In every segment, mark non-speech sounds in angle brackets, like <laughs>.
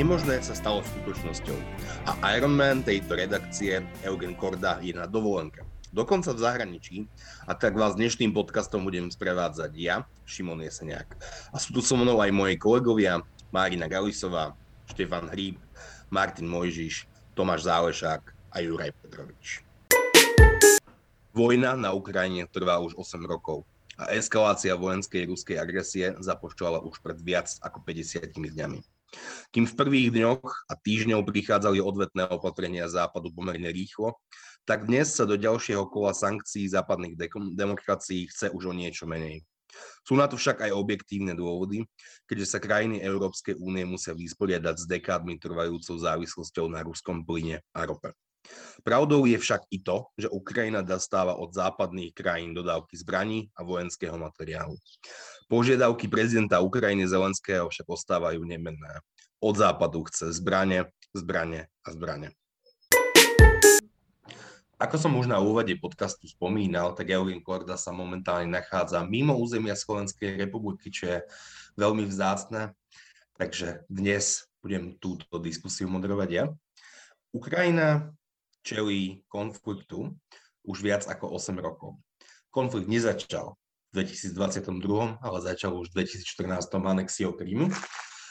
Nemožné sa stalo skutočnosťou a Ironman tejto redakcie Eugen Korda je na dovolenke. Dokonca v zahraničí a tak vás dnešným podcastom budem sprevádzať ja, Šimon Jeseniak. A sú tu so mnou aj moji kolegovia Marina Galisová, Štefan Hríb, Martin Mojžiš, Tomáš Zálešák a Juraj Petrovič. Vojna na Ukrajine trvá už 8 rokov a eskalácia vojenskej ruskej agresie započala už pred viac ako 50 dňami. Kým v prvých dňoch a týždňov prichádzali odvetné opatrenia západu pomerne rýchlo, tak dnes sa do ďalšieho kola sankcií západných demokracií chce už o niečo menej. Sú na to však aj objektívne dôvody, keďže sa krajiny Európskej únie musia vysporiadať s dekádmi trvajúcou závislosťou na ruskom plyne a rope. Pravdou je však i to, že Ukrajina dostáva od západných krajín dodávky zbraní a vojenského materiálu. Požiadavky prezidenta Ukrajiny Zelenského však ostávajú nemenné. Od západu chce zbranie, zbranie a zbranie. Ako som už na úvode podcastu spomínal, tak Eugen Korda sa momentálne nachádza mimo územia Slovenskej republiky, čo je veľmi vzácne. Takže dnes budem túto diskusiu moderovať ja. Ukrajina čelí konfliktu už viac ako 8 rokov. Konflikt nezačal 2022, ale začal už v 2014 anexiou Krymu.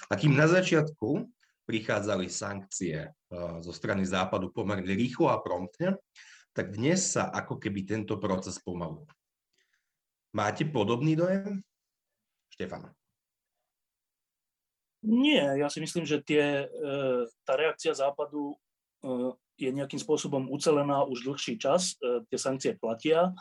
A kým na začiatku prichádzali sankcie uh, zo strany Západu pomerne rýchlo a promptne, tak dnes sa ako keby tento proces pomalil. Máte podobný dojem? Štefan. Nie, ja si myslím, že tie, e, tá reakcia Západu e, je nejakým spôsobom ucelená už dlhší čas. Tie sankcie platia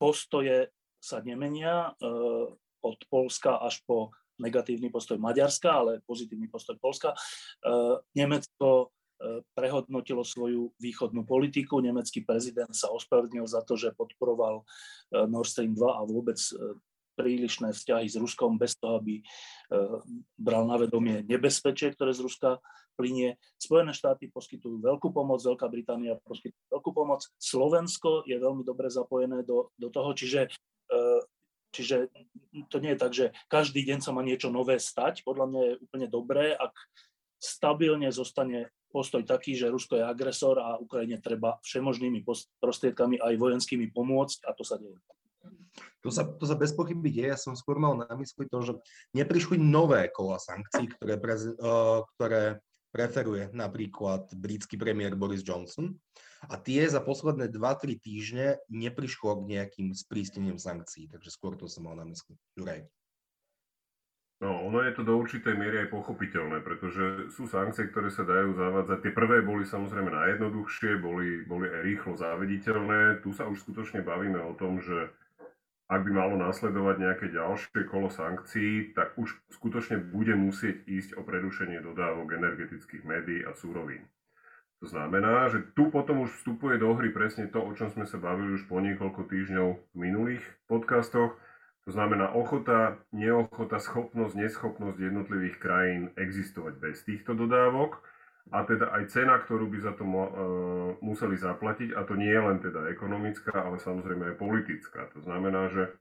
postoje sa nemenia eh, od Polska až po negatívny postoj Maďarska, ale pozitívny postoj Polska. Eh, Nemecko eh, prehodnotilo svoju východnú politiku. Nemecký prezident sa ospravedlnil za to, že podporoval Nord Stream 2 a vôbec prílišné vzťahy s Ruskom bez toho, aby bral na vedomie nebezpečie, ktoré z Ruska plinie. Spojené štáty poskytujú veľkú pomoc, Veľká Británia poskytuje veľkú pomoc, Slovensko je veľmi dobre zapojené do, do toho, čiže, e, čiže to nie je tak, že každý deň sa má niečo nové stať. Podľa mňa je úplne dobré, ak stabilne zostane postoj taký, že Rusko je agresor a Ukrajine treba všemožnými prostriedkami aj vojenskými pomôcť a to sa deje. To sa, to sa bez pochyby deje. Ja som skôr mal na mysli to, že neprišli nové kola sankcií, ktoré, prez, uh, ktoré preferuje napríklad britský premiér Boris Johnson. A tie za posledné 2-3 týždne neprišlo k nejakým sprísnením sankcií, takže skôr to som mal na mysli. Juraj. No, ono je to do určitej miery aj pochopiteľné, pretože sú sankcie, ktoré sa dajú zavádzať. Tie prvé boli samozrejme najjednoduchšie, boli, boli aj rýchlo závediteľné. Tu sa už skutočne bavíme o tom, že ak by malo nasledovať nejaké ďalšie kolo sankcií, tak už skutočne bude musieť ísť o prerušenie dodávok energetických médií a súrovín. To znamená, že tu potom už vstupuje do hry presne to, o čom sme sa bavili už po niekoľko týždňov v minulých podcastoch. To znamená ochota, neochota, schopnosť, neschopnosť jednotlivých krajín existovať bez týchto dodávok a teda aj cena, ktorú by za to mo, uh, museli zaplatiť, a to nie je len teda ekonomická, ale samozrejme aj politická. To znamená, že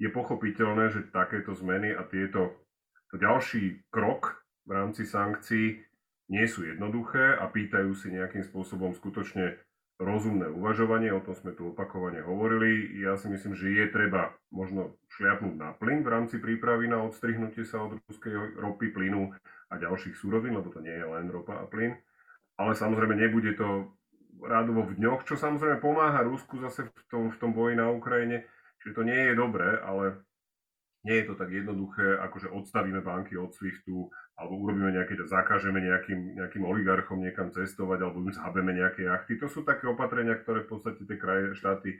je pochopiteľné, že takéto zmeny a tieto to ďalší krok v rámci sankcií nie sú jednoduché a pýtajú si nejakým spôsobom skutočne rozumné uvažovanie, o tom sme tu opakovane hovorili. Ja si myslím, že je treba možno šliapnúť na plyn v rámci prípravy na odstrihnutie sa od ruskej ropy, plynu a ďalších súrovín, lebo to nie je len ropa a plyn. Ale samozrejme nebude to rádovo v dňoch, čo samozrejme pomáha Rusku zase v tom, v tom boji na Ukrajine. Čiže to nie je dobré, ale nie je to tak jednoduché, ako že odstavíme banky od SWIFTu, alebo urobíme nejaké, zakážeme nejakým, nejakým oligarchom niekam cestovať, alebo im zhabeme nejaké jachty. To sú také opatrenia, ktoré v podstate tie kraje, štáty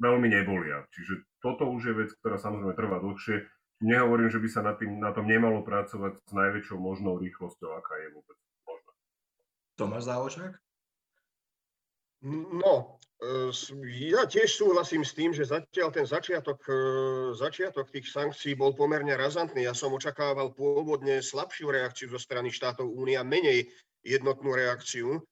veľmi nebolia. Čiže toto už je vec, ktorá samozrejme trvá dlhšie Nehovorím, že by sa na, tým, na tom nemalo pracovať s najväčšou možnou rýchlosťou, aká je vôbec možná. Tomáš Záložák? No, e, ja tiež súhlasím s tým, že zatiaľ ten začiatok, e, začiatok tých sankcií bol pomerne razantný. Ja som očakával pôvodne slabšiu reakciu zo strany štátov únia, menej jednotnú reakciu.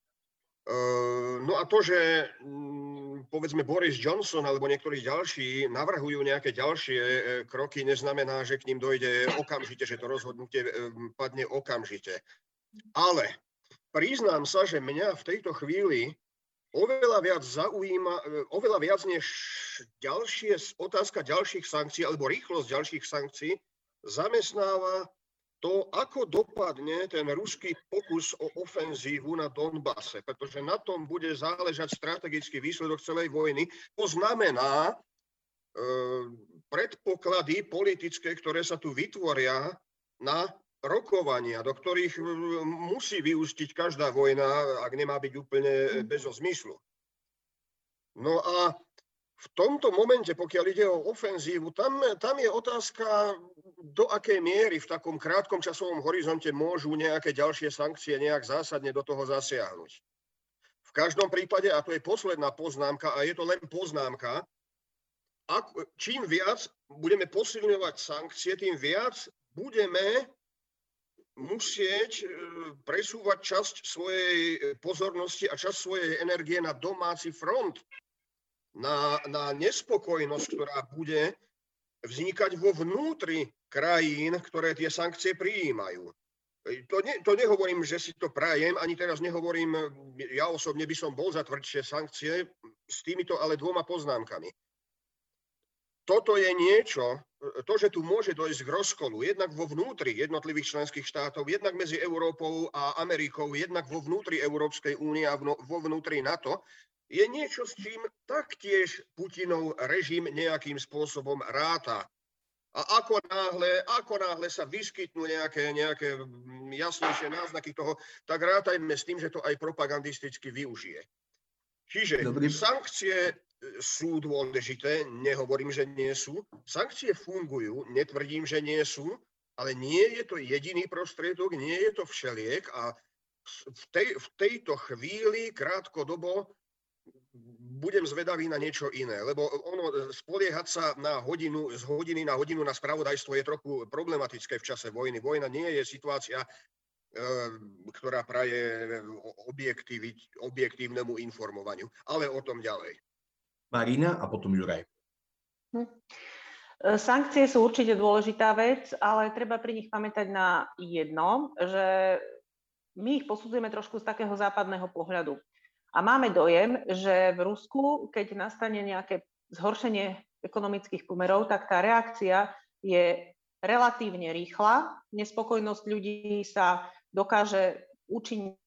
No a to, že mm, povedzme Boris Johnson alebo niektorí ďalší navrhujú nejaké ďalšie kroky, neznamená, že k ním dojde okamžite, že to rozhodnutie padne okamžite. Ale priznám sa, že mňa v tejto chvíli oveľa viac zaujíma, e, oveľa viac než ďalšie, otázka ďalších sankcií alebo rýchlosť ďalších sankcií zamestnáva to, ako dopadne ten ruský pokus o ofenzívu na Donbase, pretože na tom bude záležať strategický výsledok celej vojny. To znamená e, predpoklady politické, ktoré sa tu vytvoria na rokovania, do ktorých musí vyústiť každá vojna, ak nemá byť úplne bez zmyslu. No a v tomto momente, pokiaľ ide o ofenzívu, tam, tam je otázka, do akej miery v takom krátkom časovom horizonte môžu nejaké ďalšie sankcie nejak zásadne do toho zasiahnuť. V každom prípade, a to je posledná poznámka, a je to len poznámka, ak, čím viac budeme posilňovať sankcie, tým viac budeme musieť e, presúvať časť svojej pozornosti a časť svojej energie na domáci front, na, na nespokojnosť, ktorá bude vznikať vo vnútri krajín, ktoré tie sankcie prijímajú. E, to, ne, to nehovorím, že si to prajem, ani teraz nehovorím, ja osobne by som bol za tvrdšie sankcie, s týmito ale dvoma poznámkami toto je niečo, to, že tu môže dojsť k rozkolu, jednak vo vnútri jednotlivých členských štátov, jednak medzi Európou a Amerikou, jednak vo vnútri Európskej únie a vo vnútri NATO, je niečo, s čím taktiež Putinov režim nejakým spôsobom ráta. A ako náhle, ako náhle sa vyskytnú nejaké, nejaké jasnejšie náznaky toho, tak rátajme s tým, že to aj propagandisticky využije. Čiže Dobrý. sankcie sú dôležité, nehovorím, že nie sú. Sankcie fungujú, netvrdím, že nie sú, ale nie je to jediný prostriedok, nie je to všeliek a v, tej, v tejto chvíli krátkodobo budem zvedavý na niečo iné, lebo ono spoliehať sa na hodinu, z hodiny na hodinu na spravodajstvo je trochu problematické v čase vojny. Vojna nie je situácia, e, ktorá praje objektívnemu informovaniu, ale o tom ďalej. Marina a potom Juraj. Hm. E, sankcie sú určite dôležitá vec, ale treba pri nich pamätať na jedno, že my ich posudzujeme trošku z takého západného pohľadu. A máme dojem, že v Rusku, keď nastane nejaké zhoršenie ekonomických pomerov, tak tá reakcia je relatívne rýchla. Nespokojnosť ľudí sa dokáže účinne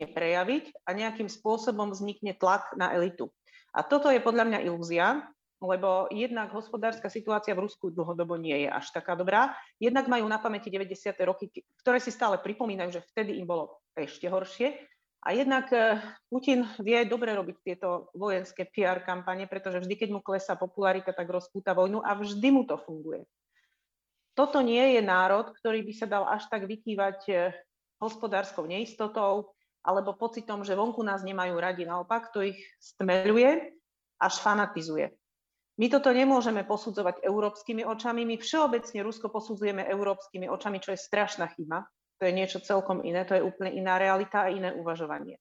prejaviť a nejakým spôsobom vznikne tlak na elitu. A toto je podľa mňa ilúzia, lebo jednak hospodárska situácia v Rusku dlhodobo nie je až taká dobrá. Jednak majú na pamäti 90. roky, ktoré si stále pripomínajú, že vtedy im bolo ešte horšie. A jednak eh, Putin vie dobre robiť tieto vojenské PR kampane, pretože vždy, keď mu klesá popularita, tak rozpúta vojnu a vždy mu to funguje. Toto nie je národ, ktorý by sa dal až tak vytývať eh, hospodárskou neistotou, alebo pocitom, že vonku nás nemajú radi. Naopak, to ich stmeluje až fanatizuje. My toto nemôžeme posudzovať európskymi očami, my všeobecne Rusko posudzujeme európskymi očami, čo je strašná chyba. To je niečo celkom iné, to je úplne iná realita a iné uvažovanie.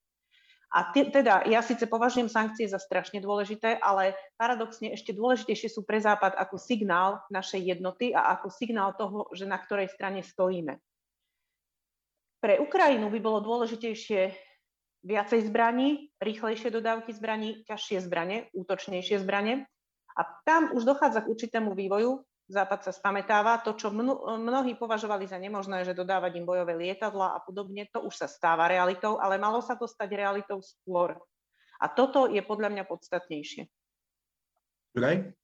A teda ja síce považujem sankcie za strašne dôležité, ale paradoxne ešte dôležitejšie sú pre Západ ako signál našej jednoty a ako signál toho, že na ktorej strane stojíme. Pre Ukrajinu by bolo dôležitejšie viacej zbraní, rýchlejšie dodávky zbraní, ťažšie zbranie, útočnejšie zbranie. A tam už dochádza k určitému vývoju. Západ sa spametáva. To, čo mnohí považovali za nemožné, že dodávať im bojové lietadla a podobne, to už sa stáva realitou, ale malo sa to stať realitou skôr. A toto je podľa mňa podstatnejšie. Right?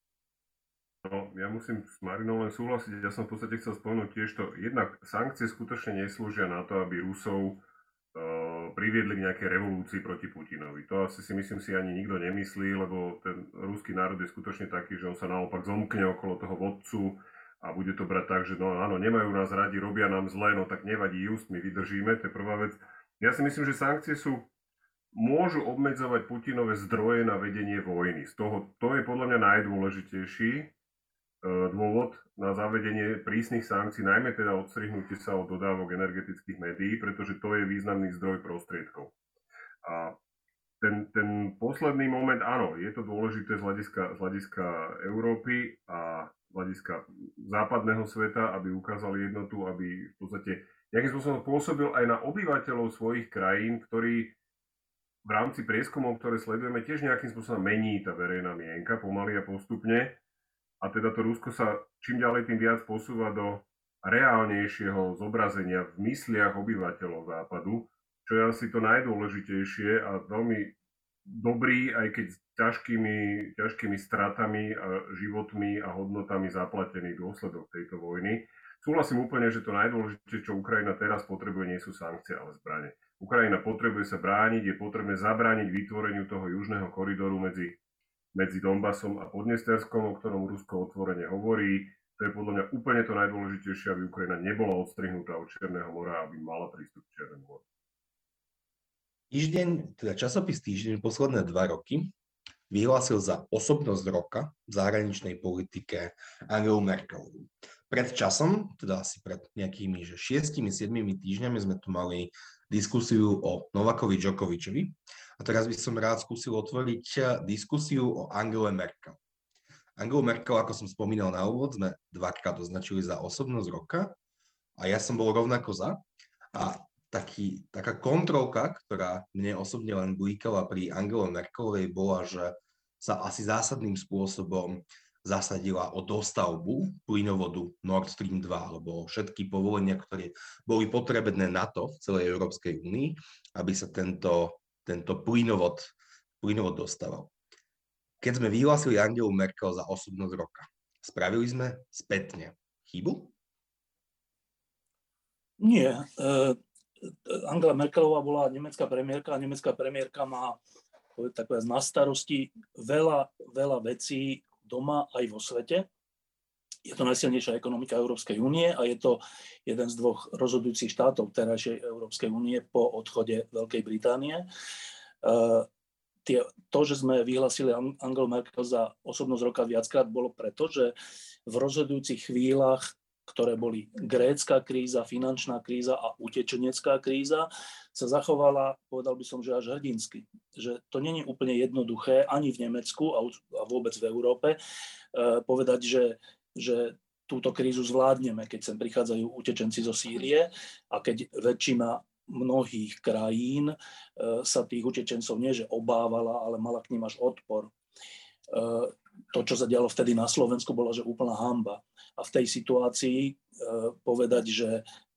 No, ja musím s Marinou len súhlasiť. Ja som v podstate chcel spomenúť tiež to, jednak sankcie skutočne neslúžia na to, aby Rusov uh, priviedli k nejakej revolúcii proti Putinovi. To asi si myslím si ani nikto nemyslí, lebo ten ruský národ je skutočne taký, že on sa naopak zomkne okolo toho vodcu a bude to brať tak, že no áno, nemajú nás radi, robia nám zle, no tak nevadí, just my vydržíme, to je prvá vec. Ja si myslím, že sankcie sú môžu obmedzovať Putinové zdroje na vedenie vojny. Z toho, to je podľa mňa najdôležitejší E, dôvod na zavedenie prísnych sankcií, najmä teda odstrihnutie sa od dodávok energetických médií, pretože to je významný zdroj prostriedkov. A ten, ten posledný moment, áno, je to dôležité z hľadiska, z hľadiska Európy a z hľadiska západného sveta, aby ukázali jednotu, aby v podstate nejakým spôsobom pôsobil aj na obyvateľov svojich krajín, ktorí v rámci prieskumov, ktoré sledujeme, tiež nejakým spôsobom mení tá verejná mienka pomaly a postupne. A teda to Rusko sa čím ďalej tým viac posúva do reálnejšieho zobrazenia v mysliach obyvateľov západu, čo je asi to najdôležitejšie a veľmi dobrý, aj keď s ťažkými, ťažkými stratami a životmi a hodnotami zaplatený dôsledok tejto vojny. Súhlasím úplne, že to najdôležitejšie, čo Ukrajina teraz potrebuje, nie sú sankcie, ale zbranie. Ukrajina potrebuje sa brániť, je potrebné zabrániť vytvoreniu toho južného koridoru medzi, medzi Donbasom a Podnesterskom, o ktorom Rusko otvorene hovorí. To je podľa mňa úplne to najdôležitejšie, aby Ukrajina nebola odstrihnutá od Čierneho mora, aby mala prístup k Čiernemu moru. Týždeň, teda časopis Týždeň posledné dva roky vyhlásil za osobnosť roka v zahraničnej politike Angelu Merkelovú. Pred časom, teda asi pred nejakými že 6-7 týždňami sme tu mali diskusiu o Novakovi Djokovičovi a teraz by som rád skúsil otvoriť diskusiu o Angele Merkel. Angelu Merkel, ako som spomínal na úvod, sme dvakrát označili za osobnosť roka a ja som bol rovnako za. A taký, taká kontrolka, ktorá mne osobne len blíkala pri Angele Merkelovej, bola, že sa asi zásadným spôsobom zasadila o dostavbu plynovodu Nord Stream 2, alebo všetky povolenia, ktoré boli potrebné na to v celej Európskej únii, aby sa tento, tento plynovod, plynovod dostával. Keď sme vyhlásili Angelu Merkel za osobnosť roka, spravili sme spätne chybu? Nie. E, Angela Merkelová bola nemecká premiérka a nemecká premiérka má tak na starosti veľa, veľa vecí doma aj vo svete. Je to najsilnejšia ekonomika Európskej únie a je to jeden z dvoch rozhodujúcich štátov terajšej Európskej únie po odchode Veľkej Británie. Tie, to, že sme vyhlasili Angelu Merkel za osobnosť roka viackrát, bolo preto, že v rozhodujúcich chvíľach ktoré boli grécka kríza, finančná kríza a utečenecká kríza, sa zachovala, povedal by som, že až hrdinsky. Že to není úplne jednoduché ani v Nemecku a vôbec v Európe e, povedať, že, že túto krízu zvládneme, keď sem prichádzajú utečenci zo Sýrie a keď väčšina mnohých krajín e, sa tých utečencov nie že obávala, ale mala k ním až odpor. E, to, čo sa dialo vtedy na Slovensku, bola že úplná hamba. A v tej situácii e, povedať, že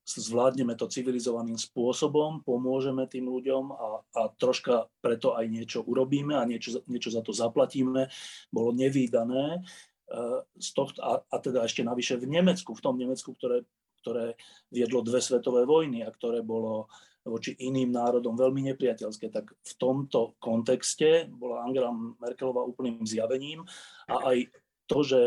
zvládneme to civilizovaným spôsobom, pomôžeme tým ľuďom a, a troška preto aj niečo urobíme a niečo, niečo za to zaplatíme, bolo nevýdané. E, z tohto, a, a teda ešte navyše v Nemecku, v tom Nemecku, ktoré, ktoré viedlo dve svetové vojny a ktoré bolo voči iným národom veľmi nepriateľské, tak v tomto kontexte bola Angela Merkelová úplným zjavením a aj to, že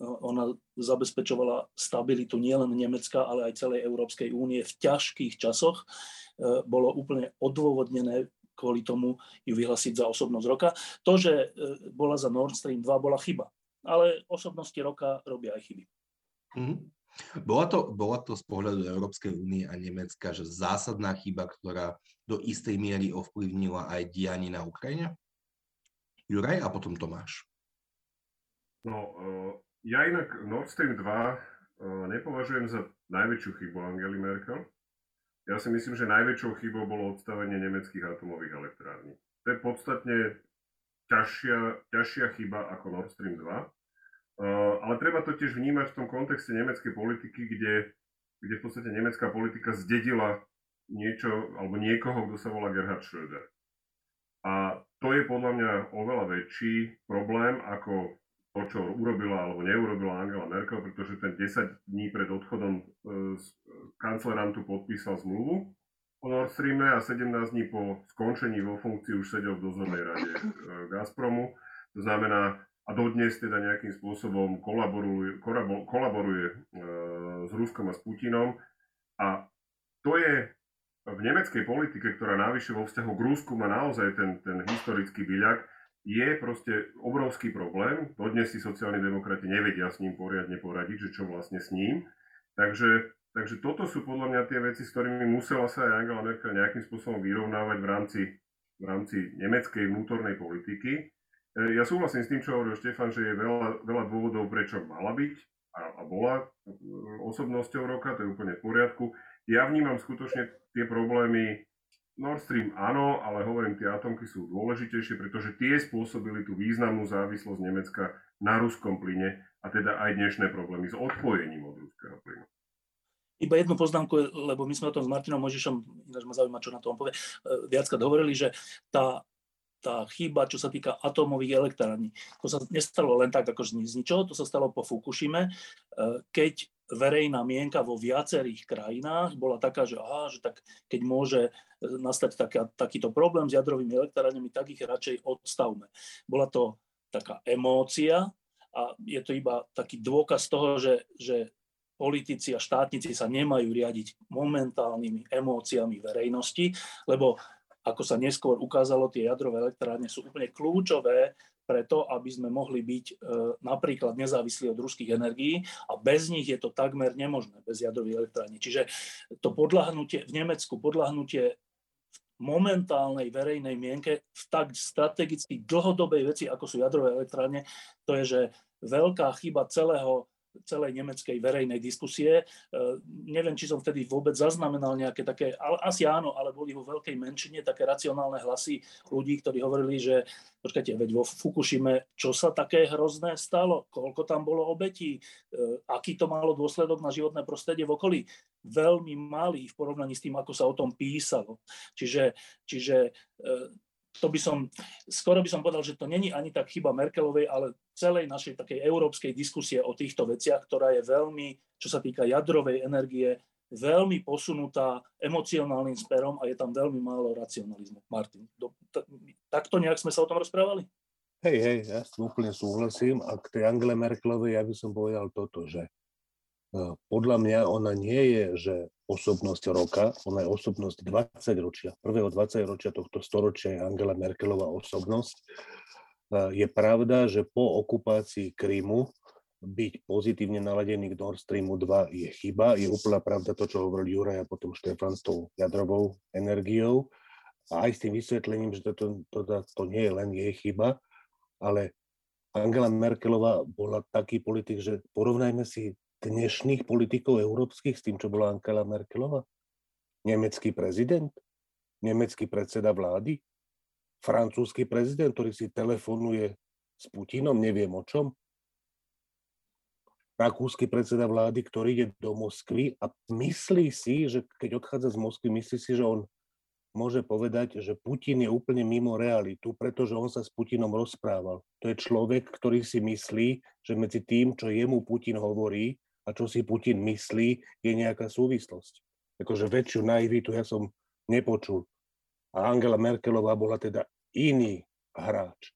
ona zabezpečovala stabilitu nielen Nemecka, ale aj celej Európskej únie v ťažkých časoch, e, bolo úplne odôvodnené kvôli tomu ju vyhlasiť za osobnosť roka. To, že bola za Nord Stream 2, bola chyba. Ale osobnosti roka robia aj chyby. Mm-hmm. Bola to, bola to z pohľadu Európskej únie a Nemecka, že zásadná chyba, ktorá do istej miery ovplyvnila aj dianie na Ukrajine? Juraj a potom Tomáš. No, uh, ja inak Nord Stream 2 uh, e, nepovažujem za najväčšiu chybu Angely Merkel. Ja si myslím, že najväčšou chybou bolo odstavenie nemeckých atomových elektrární. To je podstatne ťažšia, ťažšia chyba ako Nord Stream 2. Eh, ale treba to tiež vnímať v tom kontexte nemeckej politiky, kde, kde v podstate nemecká politika zdedila niečo alebo niekoho, kto sa volá Gerhard Schröder. A to je podľa mňa oveľa väčší problém ako to, čo urobila alebo neurobila Angela Merkel, pretože ten 10 dní pred odchodom eh, kancleran tu podpísal zmluvu o Nord Streame a 17 dní po skončení vo funkcii už sedel v dozornej rade eh, Gazpromu. To znamená, a dodnes teda nejakým spôsobom kolaboruje, kolaboruje e, s Ruskom a s Putinom. A to je v nemeckej politike, ktorá návyššie vo vzťahu k Rusku má naozaj ten, ten historický byľak, je proste obrovský problém. Dodnes si sociálni demokrati nevedia s ním poriadne poradiť, že čo vlastne s ním. Takže, takže toto sú podľa mňa tie veci, s ktorými musela sa aj Angela Merkel nejakým spôsobom vyrovnávať v rámci v rámci nemeckej vnútornej politiky. E, ja súhlasím s tým, čo hovoril Štefan, že je veľa, veľa dôvodov, prečo mala byť a, a bola osobnosťou roka, to je úplne v poriadku. Ja vnímam skutočne tie problémy Nord Stream áno, ale hovorím, tie atomky sú dôležitejšie, pretože tie spôsobili tú významnú závislosť Nemecka na ruskom plyne a teda aj dnešné problémy s odpojením od ruského plynu. Iba jednu poznámku, lebo my sme o tom s Martinom Možišom, ináč ma zaujíma, čo na tom povie, e, viackrát hovorili, že tá tá chyba, čo sa týka atómových elektrární. To sa nestalo len tak, ako z ničoho, to sa stalo po Fukushime, e, keď verejná mienka vo viacerých krajinách bola taká, že, aha, že tak keď môže e, nastať taká, takýto problém s jadrovými elektrárňami, tak ich radšej odstavme. Bola to taká emócia a je to iba taký dôkaz toho, že, že politici a štátnici sa nemajú riadiť momentálnymi emóciami verejnosti, lebo ako sa neskôr ukázalo, tie jadrové elektrárne sú úplne kľúčové preto, aby sme mohli byť e, napríklad nezávislí od ruských energií a bez nich je to takmer nemožné, bez jadrových elektrární. Čiže to podľahnutie v Nemecku, podľahnutie v momentálnej verejnej mienke v tak strategicky dlhodobej veci, ako sú jadrové elektrárne, to je, že veľká chyba celého celej nemeckej verejnej diskusie. E, neviem, či som vtedy vôbec zaznamenal nejaké také, ale asi áno, ale boli vo veľkej menšine také racionálne hlasy ľudí, ktorí hovorili, že počkajte, veď vo Fukushime, čo sa také hrozné stalo, koľko tam bolo obetí, e, aký to malo dôsledok na životné prostredie v okolí. Veľmi malý v porovnaní s tým, ako sa o tom písalo. Čiže, čiže e, to by som, skoro by som povedal, že to není ani tak chyba Merkelovej, ale celej našej takej európskej diskusie o týchto veciach, ktorá je veľmi, čo sa týka jadrovej energie, veľmi posunutá emocionálnym smerom a je tam veľmi málo racionalizmu. Martin, do, t- takto nejak sme sa o tom rozprávali? Hej, hej, ja úplne súhlasím. A k tej Angle Merkelovej ja by som povedal toto, že podľa mňa ona nie je, že osobnosť roka, ona je osobnosť 20 ročia. Prvého 20 ročia tohto storočia je Angela Merkelová osobnosť. Eh, je pravda, že po okupácii Krymu byť pozitívne naladený k Nord Streamu 2 je chyba. Je úplná pravda to, čo hovoril Juraj a potom Štefan s tou jadrovou energiou. A aj s tým vysvetlením, že to, to, to, to nie je len jej chyba, ale Angela Merkelová bola taký politik, že porovnajme si dnešných politikov európskych s tým, čo bola Angela Merkelová? Nemecký prezident? Nemecký predseda vlády? Francúzsky prezident, ktorý si telefonuje s Putinom, neviem o čom? Rakúsky predseda vlády, ktorý ide do Moskvy a myslí si, že keď odchádza z Moskvy, myslí si, že on môže povedať, že Putin je úplne mimo realitu, pretože on sa s Putinom rozprával. To je človek, ktorý si myslí, že medzi tým, čo jemu Putin hovorí a čo si Putin myslí, je nejaká súvislosť. Akože väčšiu naivitu ja som nepočul. A Angela Merkelová bola teda iný hráč.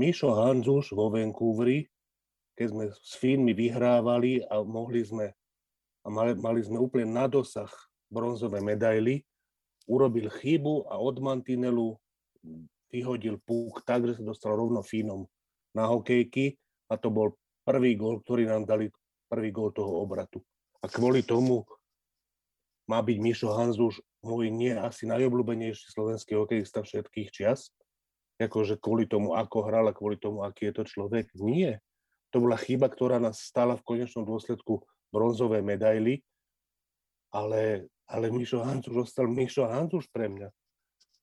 Mišo Hanzuš vo Vancouveri, keď sme s Fínmi vyhrávali a mohli sme a mali, mali sme úplne na dosah bronzové medaily, urobil chybu a od mantinelu vyhodil púk tak, že sa dostal rovno Fínom na hokejky a to bol prvý gol, ktorý nám dali prvý gól toho obratu. A kvôli tomu má byť Mišo Hanzuš môj nie asi najobľúbenejší slovenský hokejista všetkých čias. Akože kvôli tomu, ako hral a kvôli tomu, aký je to človek. Nie. To bola chyba, ktorá nás stala v konečnom dôsledku bronzové medaily, ale, ale Mišo Hanzuš ostal Mišo Hanzuš pre mňa.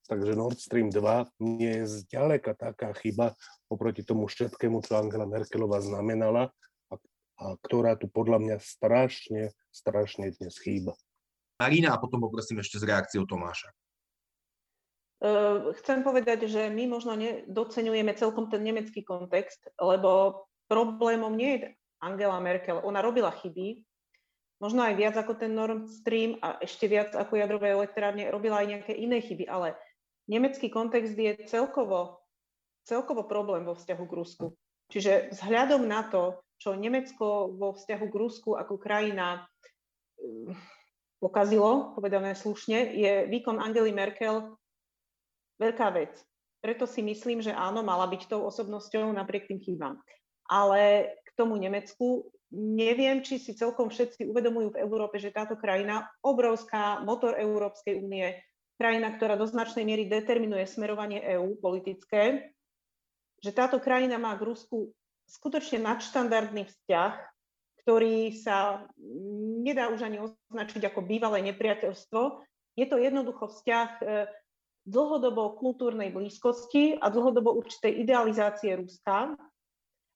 Takže Nord Stream 2 nie je zďaleka taká chyba oproti tomu všetkému, čo Angela Merkelová znamenala a ktorá tu podľa mňa strašne, strašne dnes chýba. Marina a potom poprosím ešte s reakciou Tomáša. Chcem povedať, že my možno docenujeme celkom ten nemecký kontext, lebo problémom nie je Angela Merkel. Ona robila chyby, možno aj viac ako ten Nord Stream a ešte viac ako jadrové elektrárne, robila aj nejaké iné chyby, ale nemecký kontext je celkovo, celkovo problém vo vzťahu k Rusku. Čiže vzhľadom na to, čo Nemecko vo vzťahu k Rusku ako krajina eh, pokazilo, povedané slušne, je výkon Angely Merkel veľká vec. Preto si myslím, že áno, mala byť tou osobnosťou napriek tým chybám. Ale k tomu Nemecku neviem, či si celkom všetci uvedomujú v Európe, že táto krajina, obrovská motor Európskej únie, krajina, ktorá do značnej miery determinuje smerovanie EÚ politické, že táto krajina má k Rusku skutočne nadštandardný vzťah, ktorý sa nedá už ani označiť ako bývalé nepriateľstvo. Je to jednoducho vzťah e, dlhodobo kultúrnej blízkosti a dlhodobo určitej idealizácie Ruska,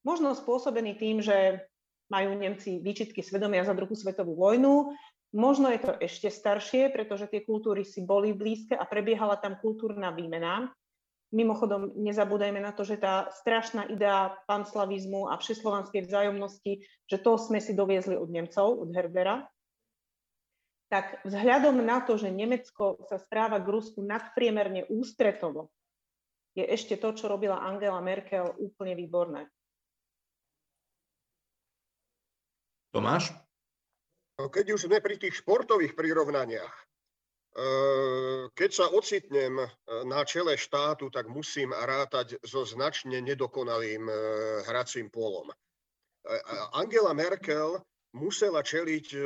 možno spôsobený tým, že majú Nemci výčitky svedomia za druhú svetovú vojnu, Možno je to ešte staršie, pretože tie kultúry si boli blízke a prebiehala tam kultúrna výmena. Mimochodom, nezabúdajme na to, že tá strašná idea panslavizmu a všeslovanskej vzájomnosti, že to sme si doviezli od Nemcov, od Herbera, tak vzhľadom na to, že Nemecko sa správa k Rusku nadpriemerne ústretovo, je ešte to, čo robila Angela Merkel, úplne výborné. Tomáš? Keď už sme pri tých športových prirovnaniach, keď sa ocitnem eh, na čele štátu, tak musím rátať so značne nedokonalým eh, hracím polom. Angela Merkel musela čeliť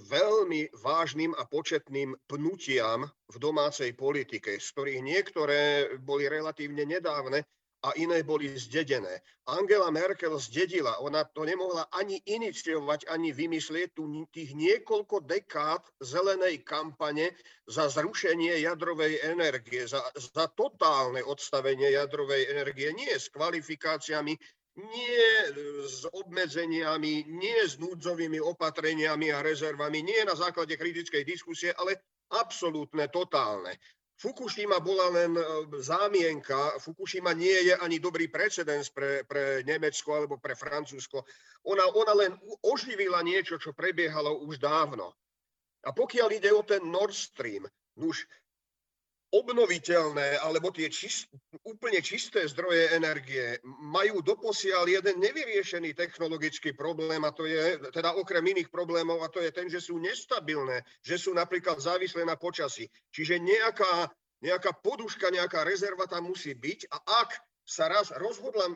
veľmi vážnym a početným pnutiam v domácej politike, z ktorých niektoré boli relatívne nedávne a iné boli zdedené. Angela Merkel zdedila, ona to nemohla ani iniciovať, ani vymyslieť tu tých niekoľko dekád zelenej kampane za zrušenie jadrovej energie, za, za totálne odstavenie jadrovej energie, nie s kvalifikáciami, nie s obmedzeniami, nie s núdzovými opatreniami a rezervami, nie na základe kritickej diskusie, ale absolútne totálne. Fukushima bola len e, zámienka. Fukushima nie je ani dobrý precedens pre, pre Nemecko alebo pre Francúzsko. Ona, ona len oživila niečo, čo prebiehalo už dávno. A pokiaľ ide o ten Nord Stream, už obnoviteľné alebo tie čist, úplne čisté zdroje energie majú doposiaľ jeden nevyriešený technologický problém a to je, teda okrem iných problémov, a to je ten, že sú nestabilné, že sú napríklad závislé na počasí. Čiže nejaká, nejaká poduška, nejaká rezerva tam musí byť a ak sa raz rozhodla,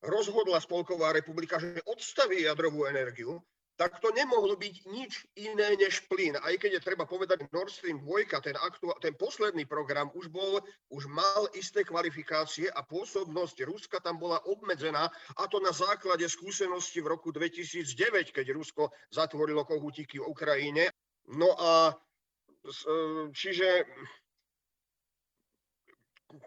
rozhodla Spolková republika, že odstaví jadrovú energiu, tak to nemohlo byť nič iné než plyn. Aj keď je treba povedať, Nord Stream 2, ten, aktu- ten posledný program už bol, už mal isté kvalifikácie a pôsobnosť Ruska tam bola obmedzená a to na základe skúsenosti v roku 2009, keď Rusko zatvorilo kohútiky v Ukrajine. No a čiže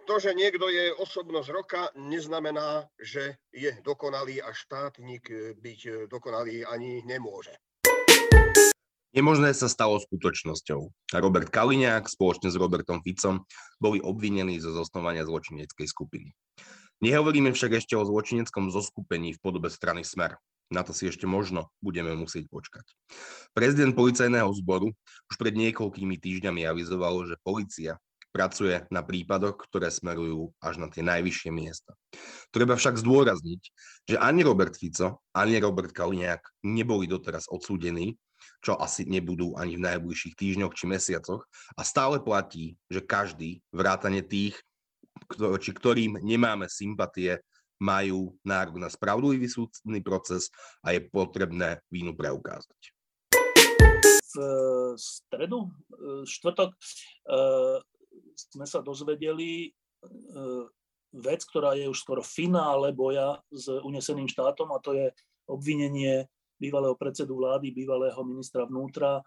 to, že niekto je osobnosť roka, neznamená, že je dokonalý a štátnik byť dokonalý ani nemôže. Nemožné sa stalo skutočnosťou. Robert Kaliňák spoločne s Robertom Ficom boli obvinení zo zosnovania zločineckej skupiny. Nehovoríme však ešte o zločineckom zoskupení v podobe strany Smer. Na to si ešte možno budeme musieť počkať. Prezident policajného zboru už pred niekoľkými týždňami avizoval, že policia pracuje na prípadoch, ktoré smerujú až na tie najvyššie miesta. Treba však zdôrazniť, že ani Robert Fico, ani Robert Kaliňák neboli doteraz odsúdení, čo asi nebudú ani v najbližších týždňoch či mesiacoch. A stále platí, že každý, vrátane tých, či ktorým nemáme sympatie, majú nárok na spravodlivý súdny proces a je potrebné vínu preukázať. V stredu, štvrtok, sme sa dozvedeli e, vec, ktorá je už skoro finále boja s uneseným štátom a to je obvinenie bývalého predsedu vlády, bývalého ministra vnútra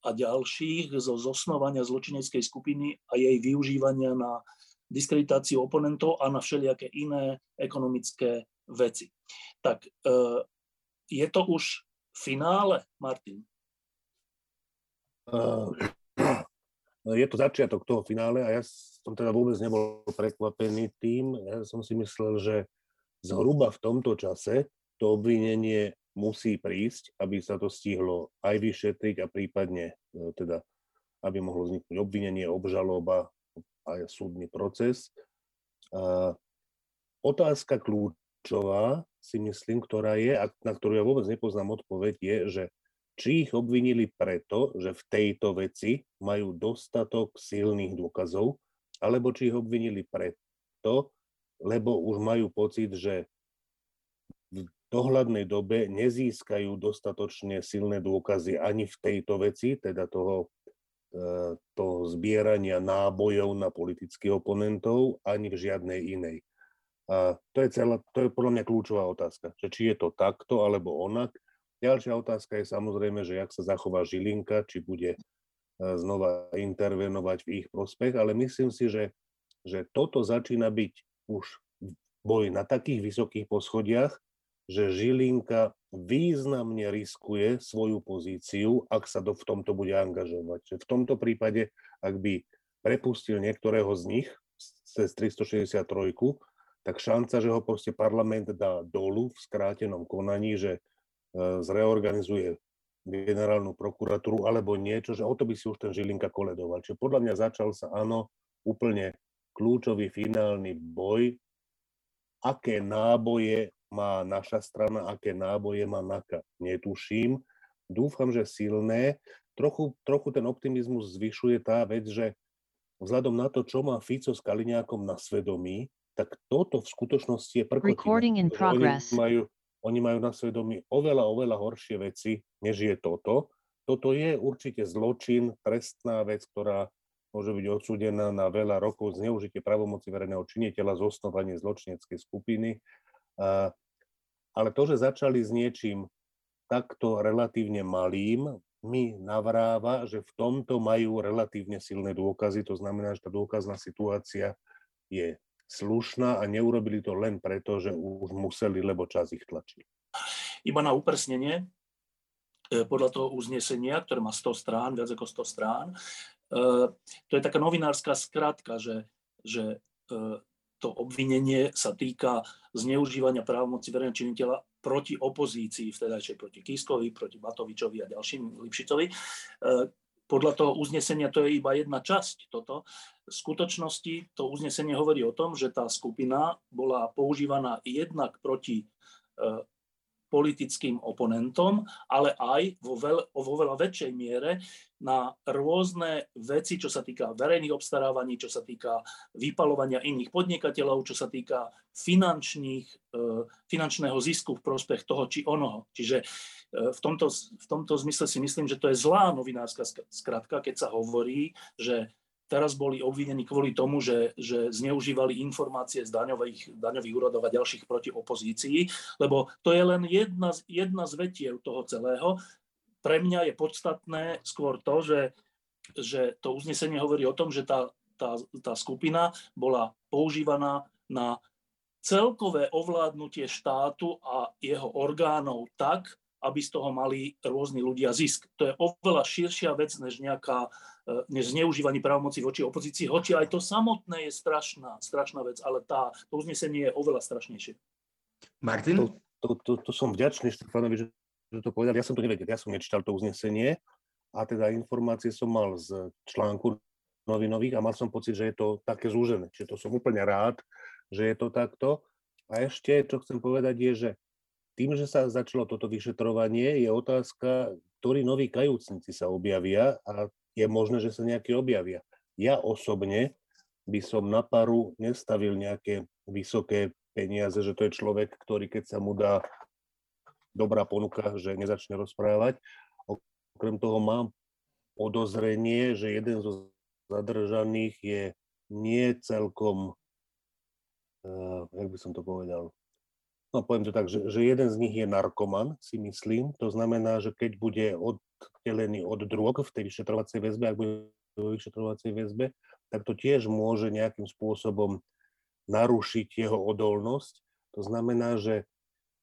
a ďalších zo zosnovania zločineckej skupiny a jej využívania na diskreditáciu oponentov a na všelijaké iné ekonomické veci. Tak e, je to už finále, Martin? No, je to začiatok toho finále a ja som teda vôbec nebol prekvapený tým. Ja som si myslel, že zhruba v tomto čase to obvinenie musí prísť, aby sa to stihlo aj vyšetriť a prípadne e, teda, aby mohlo vzniknúť obvinenie, obžaloba a súdny proces. A otázka kľúčová, si myslím, ktorá je, a na ktorú ja vôbec nepoznám odpoveď, je, že či ich obvinili preto, že v tejto veci majú dostatok silných dôkazov, alebo či ich obvinili preto, lebo už majú pocit, že v dohľadnej dobe nezískajú dostatočne silné dôkazy ani v tejto veci, teda toho to zbierania nábojov na politických oponentov, ani v žiadnej inej. A to je, celá, to je podľa mňa kľúčová otázka, že či je to takto alebo onak. Ďalšia otázka je samozrejme, že jak sa zachová Žilinka, či bude znova intervenovať v ich prospech, ale myslím si, že, že toto začína byť už boj na takých vysokých poschodiach, že Žilinka významne riskuje svoju pozíciu, ak sa do, v tomto bude angažovať. Že v tomto prípade, ak by prepustil niektorého z nich cez 363, tak šanca, že ho proste parlament dá dolu v skrátenom konaní, že e, zreorganizuje generálnu prokuratúru alebo niečo, že o to by si už ten Žilinka koledoval. Čiže podľa mňa začal sa, áno, úplne kľúčový finálny boj, aké náboje má naša strana, aké náboje má NAKA. Netuším. Dúfam, že silné. Trochu, trochu ten optimizmus zvyšuje tá vec, že vzhľadom na to, čo má Fico s Kaliňákom na svedomí, tak toto v skutočnosti je prkotina. Oni majú, oni majú na svedomí oveľa, oveľa horšie veci, než je toto. Toto je určite zločin, trestná vec, ktorá môže byť odsúdená na veľa rokov zneužitie pravomoci verejného činiteľa, zosnovanie zločineckej skupiny ale to, že začali s niečím takto relatívne malým, mi navráva, že v tomto majú relatívne silné dôkazy. To znamená, že tá dôkazná situácia je slušná a neurobili to len preto, že už museli, lebo čas ich tlačí. Iba na upresnenie, e, podľa toho uznesenia, ktoré má 100 strán, viac ako 100 strán, e, to je taká novinárska skratka, že, že e, to obvinenie sa týka zneužívania právomoci verejného činiteľa proti opozícii, vtedajšej proti Kiskovi, proti Matovičovi a ďalším Lipšicovi. Podľa toho uznesenia to je iba jedna časť toto. V skutočnosti to uznesenie hovorí o tom, že tá skupina bola používaná jednak proti e, politickým oponentom, ale aj vo, veľ, vo veľa väčšej miere na rôzne veci, čo sa týka verejných obstarávaní, čo sa týka vypalovania iných podnikateľov, čo sa týka finančných, e, finančného zisku v prospech toho či onoho. Čiže e, v tomto, v tomto zmysle si myslím, že to je zlá novinárska skratka, keď sa hovorí, že teraz boli obvinení kvôli tomu, že, že zneužívali informácie z daňových, daňových úradov a ďalších proti opozícii, lebo to je len jedna, jedna z vetiev toho celého. Pre mňa je podstatné skôr to, že, že to uznesenie hovorí o tom, že tá, tá, tá skupina bola používaná na celkové ovládnutie štátu a jeho orgánov tak, aby z toho mali rôzni ľudia zisk. To je oveľa širšia vec, než nejaká e, než zneužívanie právomoci voči opozícii, hoči aj to samotné je strašná, strašná vec, ale tá, to uznesenie je oveľa strašnejšie. Martin? To, to, to, to som vďačný Štefanovi, že, že to povedal. Ja som to nevedel, ja som nečítal to uznesenie a teda informácie som mal z článku novinových a mal som pocit, že je to také zúžené. Čiže to som úplne rád, že je to takto. A ešte, čo chcem povedať, je, že tým, že sa začalo toto vyšetrovanie, je otázka, ktorí noví kajúcnici sa objavia a je možné, že sa nejaké objavia. Ja osobne by som na paru nestavil nejaké vysoké peniaze, že to je človek, ktorý keď sa mu dá dobrá ponuka, že nezačne rozprávať. Okrem toho mám podozrenie, že jeden zo zadržaných je nie celkom, uh, jak by som to povedal, no poviem to tak, že, že jeden z nich je narkoman, si myslím. To znamená, že keď bude oddelený od drog v tej vyšetrovacej väzbe, ak bude vo vyšetrovacej väzbe, tak to tiež môže nejakým spôsobom narušiť jeho odolnosť. To znamená, že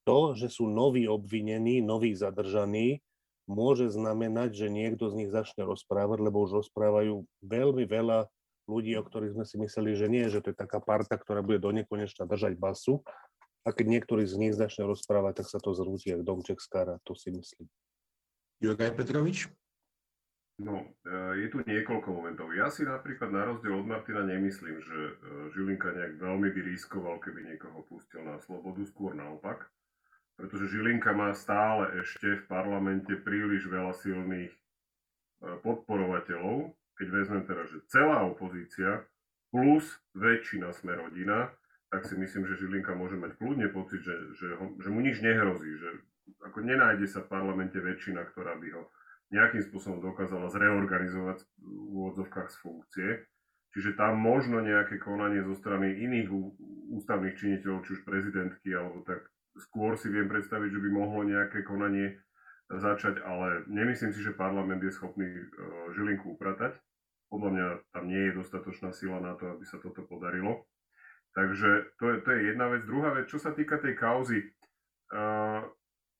to, že sú noví obvinení, noví zadržaní, môže znamenať, že niekto z nich začne rozprávať, lebo už rozprávajú veľmi veľa ľudí, o ktorých sme si mysleli, že nie, že to je taká parta, ktorá bude do nekonečna držať basu, a keď niektorý z nich začne rozprávať, tak sa to zrúti jak domček z kara, to si myslím. Juraj Petrovič? No, e, je tu niekoľko momentov. Ja si napríklad na rozdiel od Martina nemyslím, že e, Žilinka nejak veľmi by riskoval, keby niekoho pustil na slobodu, skôr naopak. Pretože Žilinka má stále ešte v parlamente príliš veľa silných e, podporovateľov, keď vezmem teraz, že celá opozícia plus väčšina sme rodina, tak si myslím, že Žilinka môže mať kľudne pocit, že, že, ho, že mu nič nehrozí, že ako nenájde sa v parlamente väčšina, ktorá by ho nejakým spôsobom dokázala zreorganizovať v úvodzovkách z funkcie. Čiže tam možno nejaké konanie zo strany iných ústavných činiteľov, či už prezidentky, alebo tak skôr si viem predstaviť, že by mohlo nejaké konanie začať, ale nemyslím si, že parlament je schopný e, Žilinku upratať. Podľa mňa tam nie je dostatočná sila na to, aby sa toto podarilo. Takže to je, to je jedna vec. Druhá vec, čo sa týka tej kauzy, uh,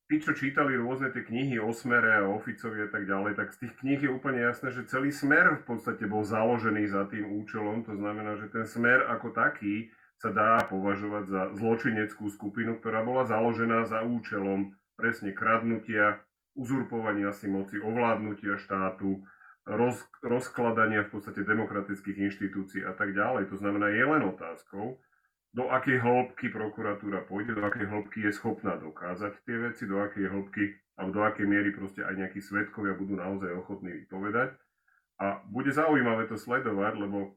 tí, čo čítali rôzne tie knihy o smere a o Ficovi a tak ďalej, tak z tých kníh je úplne jasné, že celý smer v podstate bol založený za tým účelom. To znamená, že ten smer ako taký sa dá považovať za zločineckú skupinu, ktorá bola založená za účelom presne kradnutia, uzurpovania si moci, ovládnutia štátu, roz, rozkladania v podstate demokratických inštitúcií a tak ďalej. To znamená, je len otázkou, do akej hĺbky prokuratúra pôjde, do akej hĺbky je schopná dokázať tie veci, do akej hĺbky alebo do akej miery proste aj nejakí svetkovia budú naozaj ochotní vypovedať. A bude zaujímavé to sledovať, lebo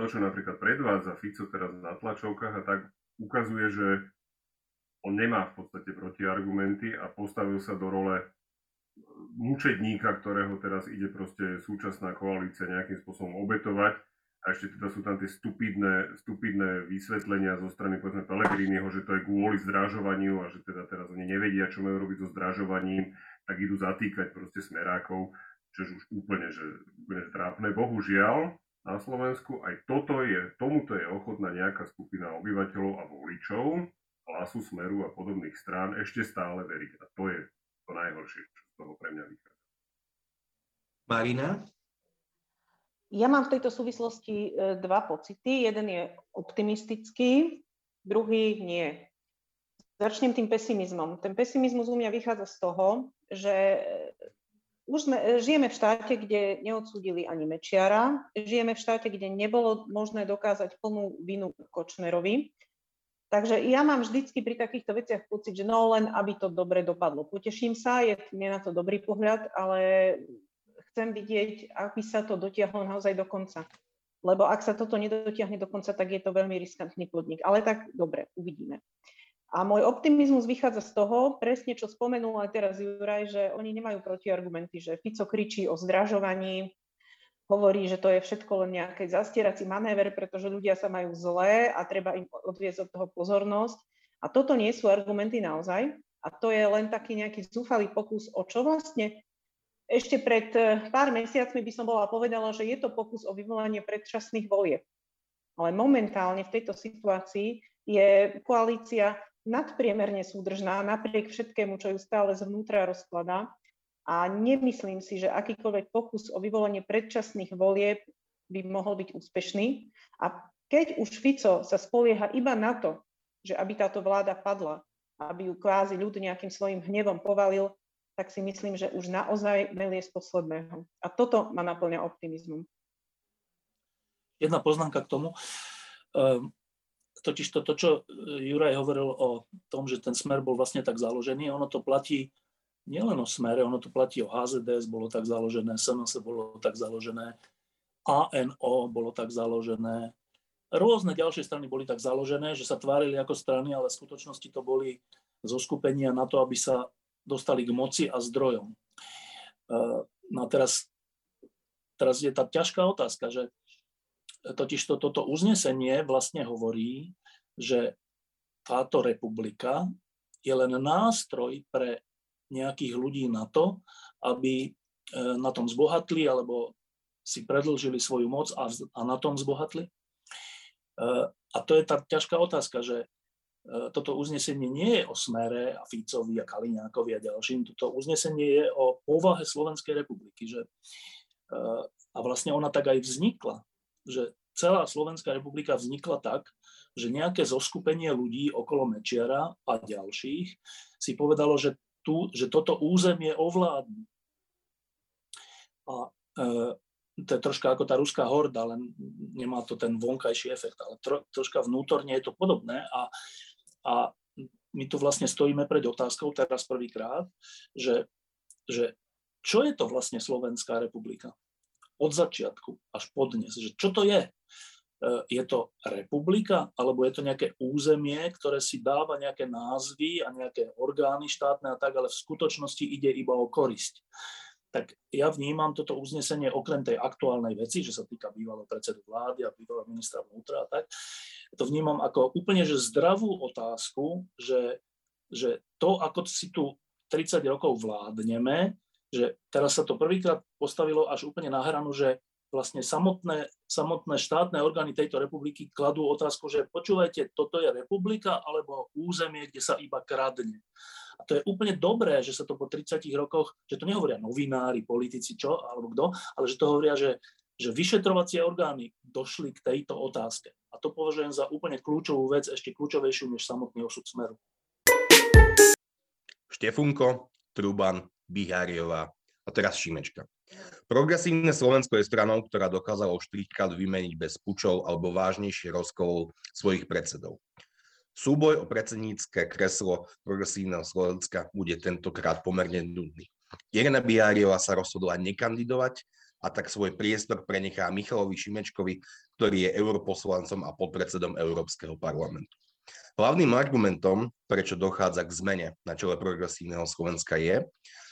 to, čo napríklad predvádza Fico teraz na tlačovkách a tak ukazuje, že on nemá v podstate protiargumenty a postavil sa do role mučedníka, ktorého teraz ide proste súčasná koalícia nejakým spôsobom obetovať. A ešte teda sú tam tie stupidné, stupidné vysvetlenia zo strany povedzme Pelegriniho, že to je kvôli zdražovaniu a že teda teraz oni nevedia, čo majú robiť so zdražovaním, tak idú zatýkať proste smerákov, čo už úplne, že úplne trápne. Bohužiaľ, na Slovensku aj toto je, tomuto je ochotná nejaká skupina obyvateľov a voličov, hlasu Smeru a podobných strán ešte stále veriť. A to je to najhoršie, čo toho pre mňa vychádza. Marina? Ja mám v tejto súvislosti e, dva pocity. Jeden je optimistický, druhý nie. Začnem tým pesimizmom. Ten pesimizmus u mňa vychádza z toho, že e, už sme, e, žijeme v štáte, kde neodsúdili ani Mečiara, žijeme v štáte, kde nebolo možné dokázať plnú vinu Kočnerovi Takže ja mám vždycky pri takýchto veciach pocit, že no len aby to dobre dopadlo. Poteším sa, je mne na to dobrý pohľad, ale chcem vidieť, aby sa to dotiahlo naozaj do konca. Lebo ak sa toto nedotiahne do konca, tak je to veľmi riskantný podnik. Ale tak dobre, uvidíme. A môj optimizmus vychádza z toho, presne čo spomenul aj teraz Juraj, že oni nemajú protiargumenty, že Fico kričí o zdražovaní, hovorí, že to je všetko len nejaký zastierací manéver, pretože ľudia sa majú zlé a treba im odviezť od toho pozornosť. A toto nie sú argumenty naozaj. A to je len taký nejaký zúfalý pokus o čo vlastne. Ešte pred eh, pár mesiacmi by som bola povedala, že je to pokus o vyvolanie predčasných volieb. Ale momentálne v tejto situácii je koalícia nadpriemerne súdržná napriek všetkému, čo ju stále zvnútra rozkladá a nemyslím si, že akýkoľvek pokus o vyvolenie predčasných volieb by mohol byť úspešný. A keď už Fico sa spolieha iba na to, že aby táto vláda padla, aby ju kvázi ľud nejakým svojim hnevom povalil, tak si myslím, že už naozaj melie z posledného. A toto ma naplňa optimizmom. Jedna poznámka k tomu. Um, totiž to, to, čo Juraj hovoril o tom, že ten smer bol vlastne tak založený, ono to platí nielen o smere, ono to platí o HZDS, bolo tak založené, SNS bolo tak založené, ANO bolo tak založené, rôzne ďalšie strany boli tak založené, že sa tvárili ako strany, ale v skutočnosti to boli zoskupenia na to, aby sa dostali k moci a zdrojom. E, no a teraz, teraz je tá ťažká otázka, že totiž to, toto uznesenie vlastne hovorí, že táto republika je len nástroj pre nejakých ľudí na to, aby e, na tom zbohatli alebo si predlžili svoju moc a, a na tom zbohatli. E, a to je tá ťažká otázka, že toto uznesenie nie je o Smere a Ficovi a Kaliňákovi a ďalším. Toto uznesenie je o povahe Slovenskej republiky. Že, a vlastne ona tak aj vznikla. Že celá Slovenská republika vznikla tak, že nejaké zoskupenie ľudí okolo Mečiara a ďalších si povedalo, že tu, že toto územie ovládnu. A e, to je troška ako tá ruská horda, len nemá to ten vonkajší efekt, ale tro, troška vnútorne je to podobné a, a my tu vlastne stojíme pred otázkou teraz prvýkrát, že, že čo je to vlastne Slovenská republika? Od začiatku až po dnes. Že čo to je? E, je to republika, alebo je to nejaké územie, ktoré si dáva nejaké názvy a nejaké orgány štátne a tak, ale v skutočnosti ide iba o korisť. tak ja vnímam toto uznesenie okrem tej aktuálnej veci, že sa týka bývalého predsedu vlády a bývalého ministra vnútra a tak, to vnímam ako úplne že zdravú otázku, že, že to, ako si tu 30 rokov vládneme, že teraz sa to prvýkrát postavilo až úplne na hranu, že vlastne samotné, samotné štátne orgány tejto republiky kladú otázku, že počúvajte, toto je republika alebo územie, kde sa iba kradne. A to je úplne dobré, že sa to po 30 rokoch, že to nehovoria novinári, politici, čo, alebo kto, ale že to hovoria, že, že vyšetrovacie orgány došli k tejto otázke. A to považujem za úplne kľúčovú vec, ešte kľúčovejšiu než samotný osud Smeru. Štefunko, Truban, Biháriová a teraz Šimečka. Progresívne Slovensko je stranou, ktorá dokázala už trikrát vymeniť bez pučov alebo vážnejšie rozkolov svojich predsedov. Súboj o predsednícke kreslo progresívneho Slovenska bude tentokrát pomerne nudný. Irena Biáriová sa rozhodla nekandidovať a tak svoj priestor prenechá Michalovi Šimečkovi, ktorý je europoslancom a podpredsedom Európskeho parlamentu. Hlavným argumentom, prečo dochádza k zmene na čele progresívneho Slovenska je,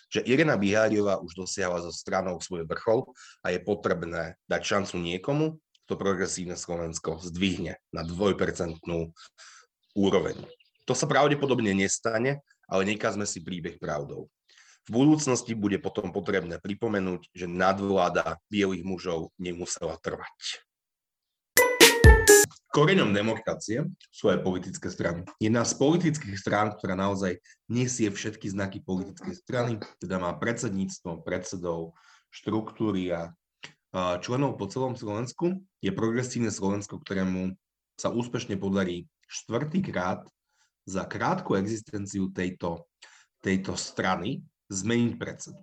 že Irena Biháriová už dosiahla so stranou svoj vrchol a je potrebné dať šancu niekomu, kto progresívne Slovensko zdvihne na 2% úroveň. To sa pravdepodobne nestane, ale nekazme si príbeh pravdou. V budúcnosti bude potom potrebné pripomenúť, že nadvláda bielých mužov nemusela trvať. Koreňom demokracie sú aj politické strany. Jedna z politických strán, ktorá naozaj nesie všetky znaky politickej strany, teda má predsedníctvo, predsedov, štruktúry a členov po celom Slovensku, je progresívne Slovensko, ktorému sa úspešne podarí štvrtýkrát za krátku existenciu tejto, tejto strany zmeniť predsedu.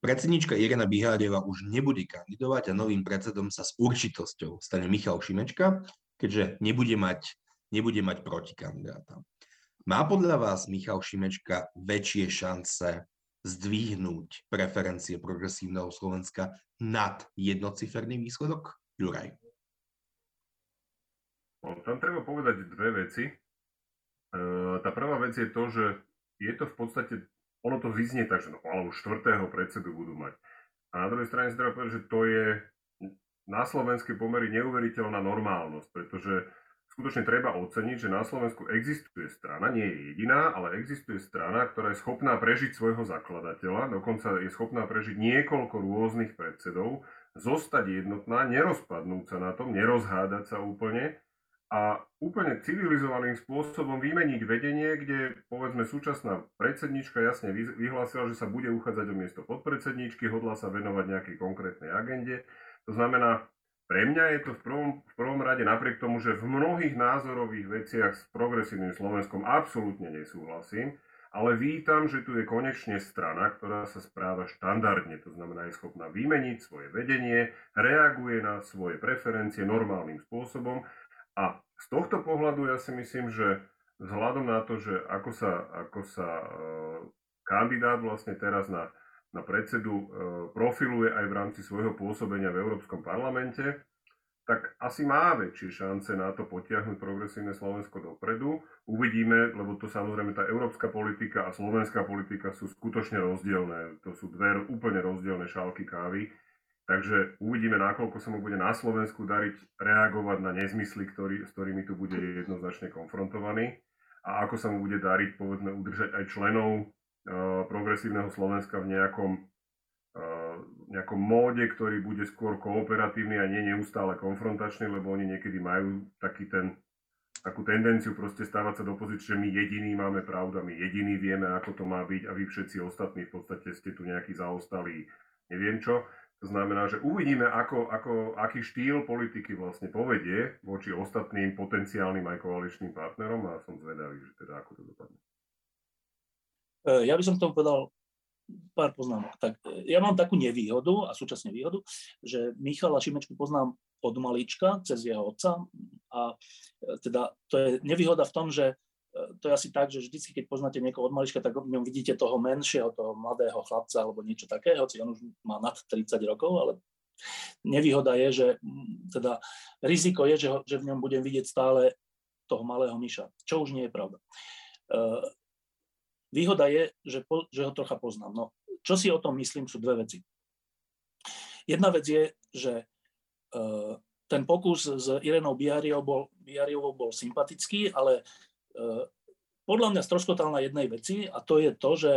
Predsednička Irena Bihárieva už nebude kandidovať a novým predsedom sa s určitosťou stane Michal Šimečka, keďže nebude mať, nebude mať protikandidáta. Má podľa vás Michal Šimečka väčšie šance zdvihnúť preferencie progresívneho Slovenska nad jednociferný výsledok? Juraj. No, tam treba povedať dve veci. E, tá prvá vec je to, že je to v podstate, ono to vyznie tak, že no, ale už štvrtého predsedu budú mať. A na druhej strane si treba povedať, že to je na slovenskej pomery neuveriteľná normálnosť, pretože skutočne treba oceniť, že na Slovensku existuje strana, nie je jediná, ale existuje strana, ktorá je schopná prežiť svojho zakladateľa, dokonca je schopná prežiť niekoľko rôznych predsedov, zostať jednotná, nerozpadnúť sa na tom, nerozhádať sa úplne a úplne civilizovaným spôsobom vymeniť vedenie, kde povedzme súčasná predsednička jasne vyhlásila, že sa bude uchádzať o miesto podpredsedničky, hodla sa venovať nejakej konkrétnej agende. To znamená, pre mňa je to v prvom, v prvom rade napriek tomu, že v mnohých názorových veciach s progresívnym Slovenskom absolútne nesúhlasím, ale vítam, že tu je konečne strana, ktorá sa správa štandardne, to znamená je schopná vymeniť svoje vedenie, reaguje na svoje preferencie normálnym spôsobom a z tohto pohľadu ja si myslím, že vzhľadom na to, že ako sa, ako sa e, kandidát vlastne teraz na, na predsedu e, profiluje aj v rámci svojho pôsobenia v Európskom parlamente, tak asi má väčšie šance na to potiahnuť progresívne Slovensko dopredu. Uvidíme, lebo to samozrejme tá európska politika a slovenská politika sú skutočne rozdielne. To sú dve úplne rozdielne šálky kávy. Takže uvidíme, nakoľko sa mu bude na Slovensku dariť reagovať na nezmysly, ktorý, s ktorými tu bude jednoznačne konfrontovaný a ako sa mu bude dariť, povedzme, udržať aj členov uh, progresívneho Slovenska v nejakom, uh, nejakom móde, ktorý bude skôr kooperatívny a nie neustále konfrontačný, lebo oni niekedy majú taký ten, takú tendenciu proste stávať sa do pozície, že my jediní máme pravdu a my jediní vieme, ako to má byť a vy všetci ostatní v podstate ste tu nejaký zaostalí, neviem čo. To znamená, že uvidíme, ako, ako, aký štýl politiky vlastne povedie voči ostatným potenciálnym aj koaličným partnerom a som zvedavý, že teda ako to dopadne. E, ja by som k tomu povedal pár poznámok. Tak e, ja mám takú nevýhodu a súčasne výhodu, že Michala Šimečku poznám od malička cez jeho otca a e, teda to je nevýhoda v tom, že to je asi tak, že vždy, keď poznáte niekoho od malička, tak v ňom vidíte toho menšieho, toho mladého chlapca alebo niečo také, hoci on už má nad 30 rokov, ale nevýhoda je, že teda riziko je, že, ho, že v ňom budem vidieť stále toho malého myša, čo už nie je pravda. Uh, výhoda je, že, po, že ho trocha poznám. No, čo si o tom myslím, sú dve veci. Jedna vec je, že uh, ten pokus s Irenou Biariovou bol, Biariovou bol sympatický, ale podľa mňa stroskotal na jednej veci a to je to, že,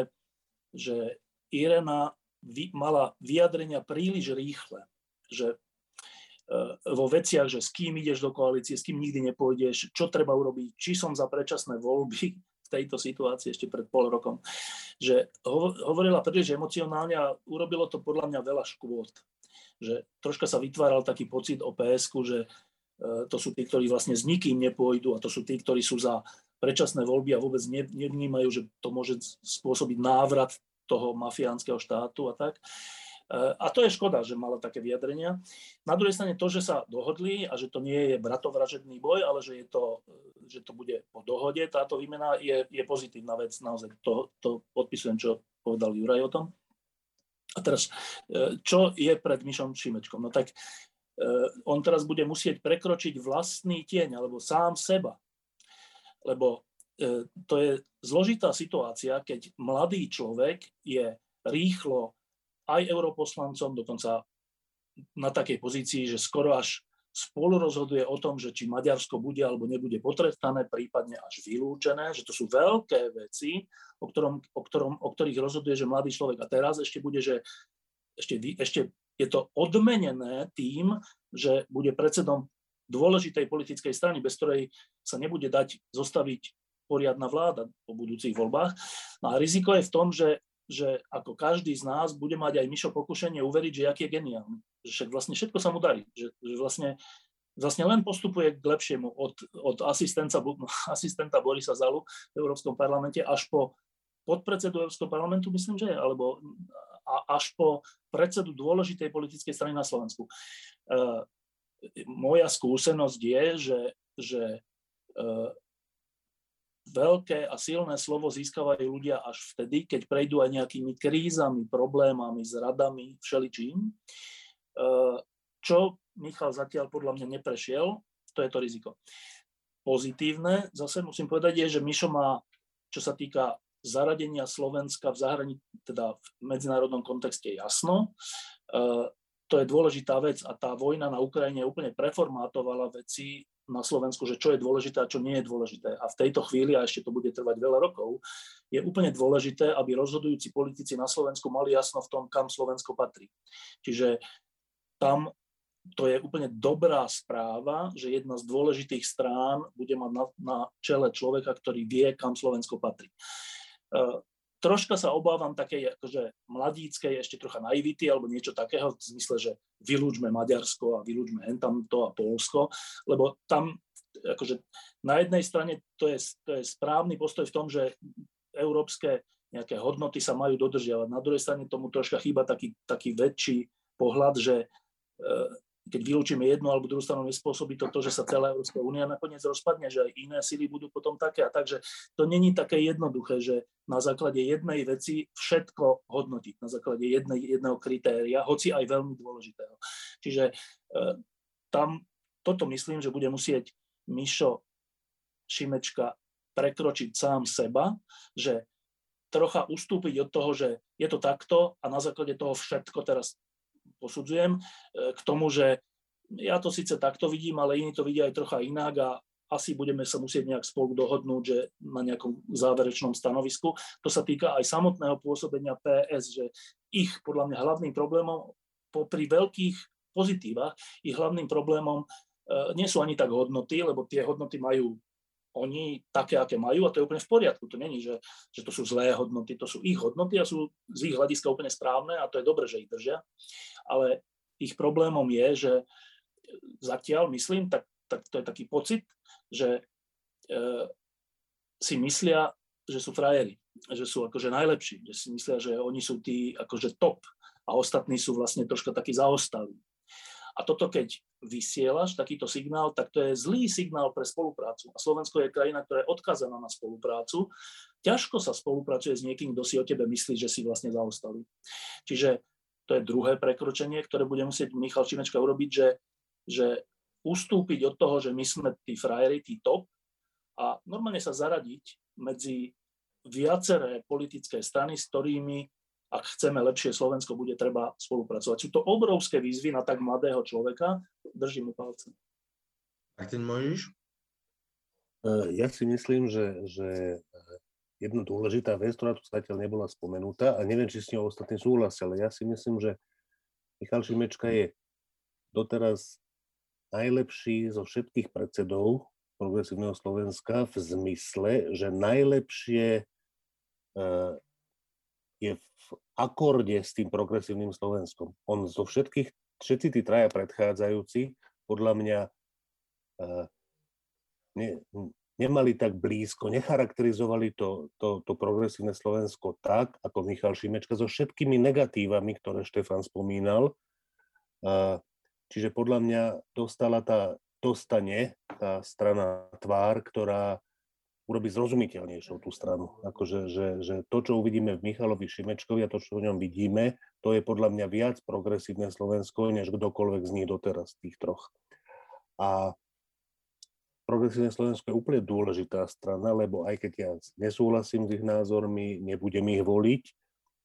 že Irena vy, mala vyjadrenia príliš rýchle, že uh, vo veciach, že s kým ideš do koalície, s kým nikdy nepôjdeš, čo treba urobiť, či som za predčasné voľby, tejto situácii ešte pred pol rokom, že hovorila príliš emocionálne a urobilo to podľa mňa veľa škôd. Že troška sa vytváral taký pocit o psk že e, to sú tí, ktorí vlastne s nikým nepôjdu a to sú tí, ktorí sú za predčasné voľby a vôbec nevnímajú, že to môže spôsobiť návrat toho mafiánskeho štátu a tak. A to je škoda, že mala také vyjadrenia. Na druhej strane to, že sa dohodli a že to nie je bratovražedný boj, ale že, je to, že to bude po dohode, táto výmena je, je pozitívna vec. Naozaj to, to podpisujem, čo povedal Juraj o tom. A teraz, e, čo je pred Myšom Šimečkom? No tak e, on teraz bude musieť prekročiť vlastný tieň alebo sám seba. Lebo e, to je zložitá situácia, keď mladý človek je rýchlo aj europoslancom, dokonca na takej pozícii, že skoro až spolu rozhoduje o tom, že či Maďarsko bude alebo nebude potrestané, prípadne až vylúčené, že to sú veľké veci, o, ktorom, o, ktorom, o ktorých rozhoduje, že mladý človek. A teraz ešte bude, že ešte, ešte je to odmenené tým, že bude predsedom dôležitej politickej strany, bez ktorej sa nebude dať zostaviť poriadna vláda po budúcich voľbách. No a riziko je v tom, že že ako každý z nás bude mať aj Mišo pokušenie uveriť, že aký je geniálny. Že však vlastne všetko sa mu darí. Že, že vlastne, vlastne len postupuje k lepšiemu od, od asistenta, <laughs> asistenta Borisa Zalu v Európskom parlamente až po podpredsedu Európskeho parlamentu, myslím, že je, alebo a, až po predsedu dôležitej politickej strany na Slovensku. E, moja skúsenosť je, že, že e, veľké a silné slovo získavajú ľudia až vtedy, keď prejdú aj nejakými krízami, problémami, zradami, všeličím. E, čo Michal zatiaľ podľa mňa neprešiel, to je to riziko. Pozitívne, zase musím povedať, je, že Mišo má, čo sa týka zaradenia Slovenska v zahrani, teda v medzinárodnom kontexte jasno. E, to je dôležitá vec a tá vojna na Ukrajine úplne preformátovala veci na Slovensku, že čo je dôležité a čo nie je dôležité. A v tejto chvíli, a ešte to bude trvať veľa rokov, je úplne dôležité, aby rozhodujúci politici na Slovensku mali jasno v tom, kam Slovensko patrí. Čiže tam to je úplne dobrá správa, že jedna z dôležitých strán bude mať na, na čele človeka, ktorý vie, kam Slovensko patrí. Uh, troška sa obávam takej akože mladíckej ešte trocha naivity alebo niečo takého v zmysle, že vylúčme Maďarsko a vylúčme hentamto a Polsko, lebo tam akože na jednej strane to je, to je správny postoj v tom, že európske nejaké hodnoty sa majú dodržiavať. Na druhej strane tomu troška chýba taký, taký väčší pohľad, že e, keď vylúčime jednu alebo druhú stranu, nespôsobí to to, že sa celá Európska únia nakoniec rozpadne, že aj iné sily budú potom také a takže to není také jednoduché, že na základe jednej veci všetko hodnotiť, na základe jednej, jedného kritéria, hoci aj veľmi dôležitého. Čiže e, tam toto myslím, že bude musieť Mišo Šimečka prekročiť sám seba, že trocha ustúpiť od toho, že je to takto a na základe toho všetko teraz posudzujem, e, k tomu, že ja to síce takto vidím, ale iní to vidia aj trocha inak a asi budeme sa musieť nejak spolu dohodnúť, že na nejakom záverečnom stanovisku. To sa týka aj samotného pôsobenia PS, že ich podľa mňa hlavným problémom popri veľkých pozitívach, ich hlavným problémom e, nie sú ani tak hodnoty, lebo tie hodnoty majú oni také, aké majú a to je úplne v poriadku. To není, že, že to sú zlé hodnoty, to sú ich hodnoty a sú z ich hľadiska úplne správne a to je dobré, že ich držia. Ale ich problémom je, že zatiaľ myslím, tak, tak to je taký pocit, že e, si myslia, že sú frajeri, že sú akože najlepší, že si myslia, že oni sú tí akože top a ostatní sú vlastne troška takí zaostalí. A toto keď vysielaš, takýto signál, tak to je zlý signál pre spoluprácu. A Slovensko je krajina, ktorá je odkazaná na spoluprácu. Ťažko sa spolupracuje s niekým, kto si o tebe myslí, že si vlastne zaostalý. Čiže to je druhé prekročenie, ktoré bude musieť Michal Čimečka urobiť, že, že ustúpiť od toho, že my sme tí frajeri, tí top a normálne sa zaradiť medzi viaceré politické strany, s ktorými ak chceme lepšie Slovensko, bude treba spolupracovať. Sú to obrovské výzvy na tak mladého človeka. Držím mu palce. Martin, môžeš? E, ja si myslím, že, že jedna dôležitá vec, ktorá tu zatiaľ nebola spomenutá, a neviem, či s ňou ostatní súhlasia, ale ja si myslím, že Michal Šimečka je doteraz najlepší zo všetkých predsedov progresívneho Slovenska v zmysle, že najlepšie e, je v akorde s tým progresívnym Slovenskom. On zo všetkých, všetci tí traja predchádzajúci, podľa mňa uh, ne, nemali tak blízko, necharakterizovali to, to, to progresívne Slovensko tak, ako Michal Šimečka, so všetkými negatívami, ktoré Štefan spomínal. Čiže podľa mňa dostala tá, dostane tá strana tvár, ktorá urobiť zrozumiteľnejšou tú stranu. Akože, že, že to, čo uvidíme v Michalovi Šimečkovi a to, čo v ňom vidíme, to je podľa mňa viac progresívne Slovensko, než kdokoľvek z nich doteraz, tých troch. A progresívne Slovensko je úplne dôležitá strana, lebo aj keď ja nesúhlasím s ich názormi, nebudem ich voliť,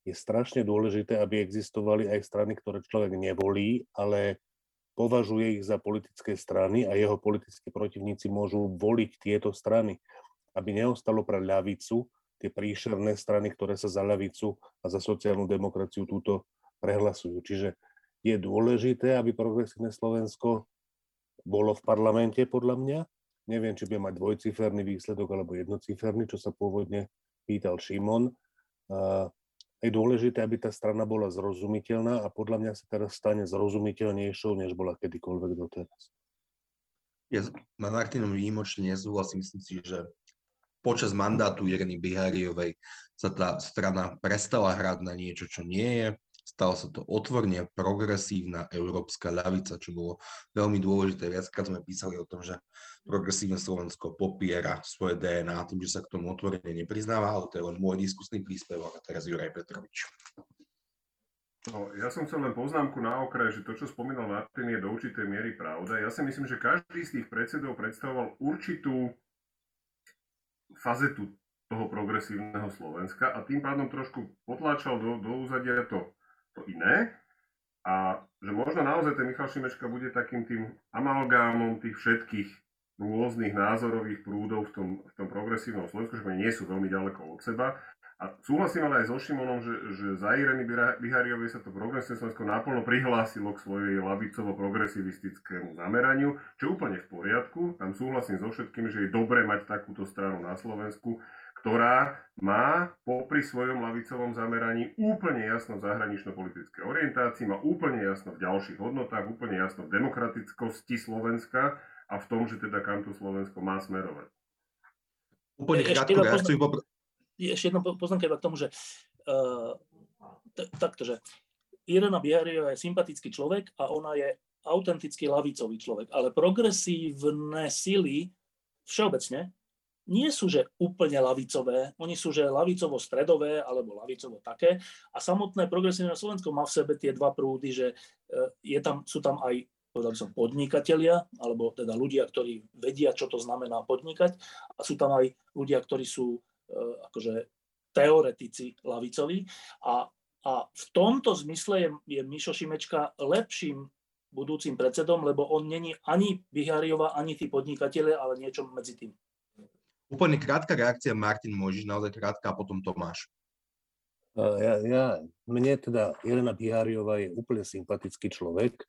je strašne dôležité, aby existovali aj strany, ktoré človek nevolí, ale považuje ich za politické strany a jeho politickí protivníci môžu voliť tieto strany aby neostalo pre ľavicu tie príšerné strany, ktoré sa za ľavicu a za sociálnu demokraciu túto prehlasujú. Čiže je dôležité, aby progresívne Slovensko bolo v parlamente, podľa mňa. Neviem, či bude mať dvojciferný výsledok alebo jednociferný, čo sa pôvodne pýtal Šimon. Je dôležité, aby tá strana bola zrozumiteľná a podľa mňa sa teraz stane zrozumiteľnejšou, než bola kedykoľvek doteraz. Ja s Martinom výjimočne nesúhlasím. Myslím si, že počas mandátu Ireny Biháriovej sa tá strana prestala hrať na niečo, čo nie je. Stala sa to otvorne progresívna európska ľavica, čo bolo veľmi dôležité. Viackrát sme písali o tom, že progresívne Slovensko popiera svoje DNA tým, že sa k tomu otvorene nepriznáva, ale to je len môj diskusný príspevok a teraz Juraj Petrovič. No, ja som chcel len poznámku na okraj, že to, čo spomínal Martin, je do určitej miery pravda. Ja si myslím, že každý z tých predsedov predstavoval určitú fazetu toho progresívneho Slovenska a tým pádom trošku potláčal do, do úzadia to, to iné. A že možno naozaj ten Michal Šimečka bude takým tým amalgámom tých všetkých rôznych názorových prúdov v tom, v tom progresívnom Slovensku, že nie sú veľmi ďaleko od seba a súhlasím ale aj so Šimonom, že, že za Ireny Bihariovej sa to progresívne Slovensko naplno prihlásilo k svojej lavicovo-progresivistickému zameraniu, čo je úplne v poriadku. Tam súhlasím so všetkými, že je dobré mať takúto stranu na Slovensku, ktorá má popri svojom lavicovom zameraní úplne jasno v zahranično-politickej orientácii, má úplne jasno v ďalších hodnotách, úplne jasno v demokratickosti Slovenska a v tom, že teda kam to Slovensko má smerovať. Úplne krátko reakciu ešte jedna poznámka iba k tomu, že uh, takto, že Irena Biariová je sympatický človek a ona je autentický lavicový človek, ale progresívne sily všeobecne nie sú, že úplne lavicové, oni sú, že lavicovo-stredové alebo lavicovo také a samotné progresívne Slovensko má v sebe tie dva prúdy, že eh, je tam, sú tam aj povedal som podnikatelia, alebo teda ľudia, ktorí vedia, čo to znamená podnikať. A sú tam aj ľudia, ktorí sú Eh, akože teoretici lavicovi a, a v tomto zmysle je, je Mišo Šimečka lepším budúcim predsedom, lebo on není ani Bihariova, ani tí podnikatelia, ale niečo medzi tým. Úplne krátka reakcia, Martin, môžeš naozaj krátka a potom Tomáš. Eh, ja, ja, mne teda Jelena Bihariová je úplne sympatický človek.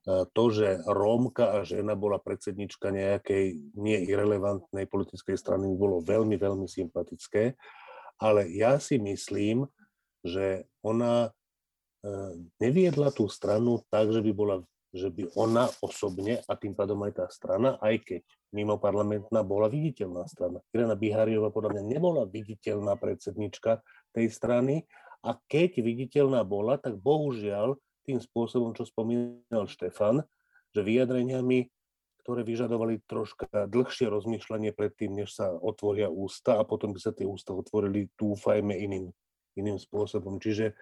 Eh, to, že Rómka a žena bola predsednička nejakej neirelevantnej politickej strany, bolo veľmi, veľmi sympatické. Ale ja si myslím, že ona eh, neviedla tú stranu tak, že by bola že by ona osobne a tým pádom aj tá strana, aj keď mimo parlamentná bola viditeľná strana. Irena Bihariova podľa mňa nebola viditeľná predsednička tej strany a keď viditeľná bola, tak bohužiaľ tým spôsobom, čo spomínal Štefan, že vyjadreniami, ktoré vyžadovali troška dlhšie rozmýšľanie predtým, než sa otvoria ústa a potom by sa tie ústa otvorili, dúfajme, iným, iným spôsobom. Čiže,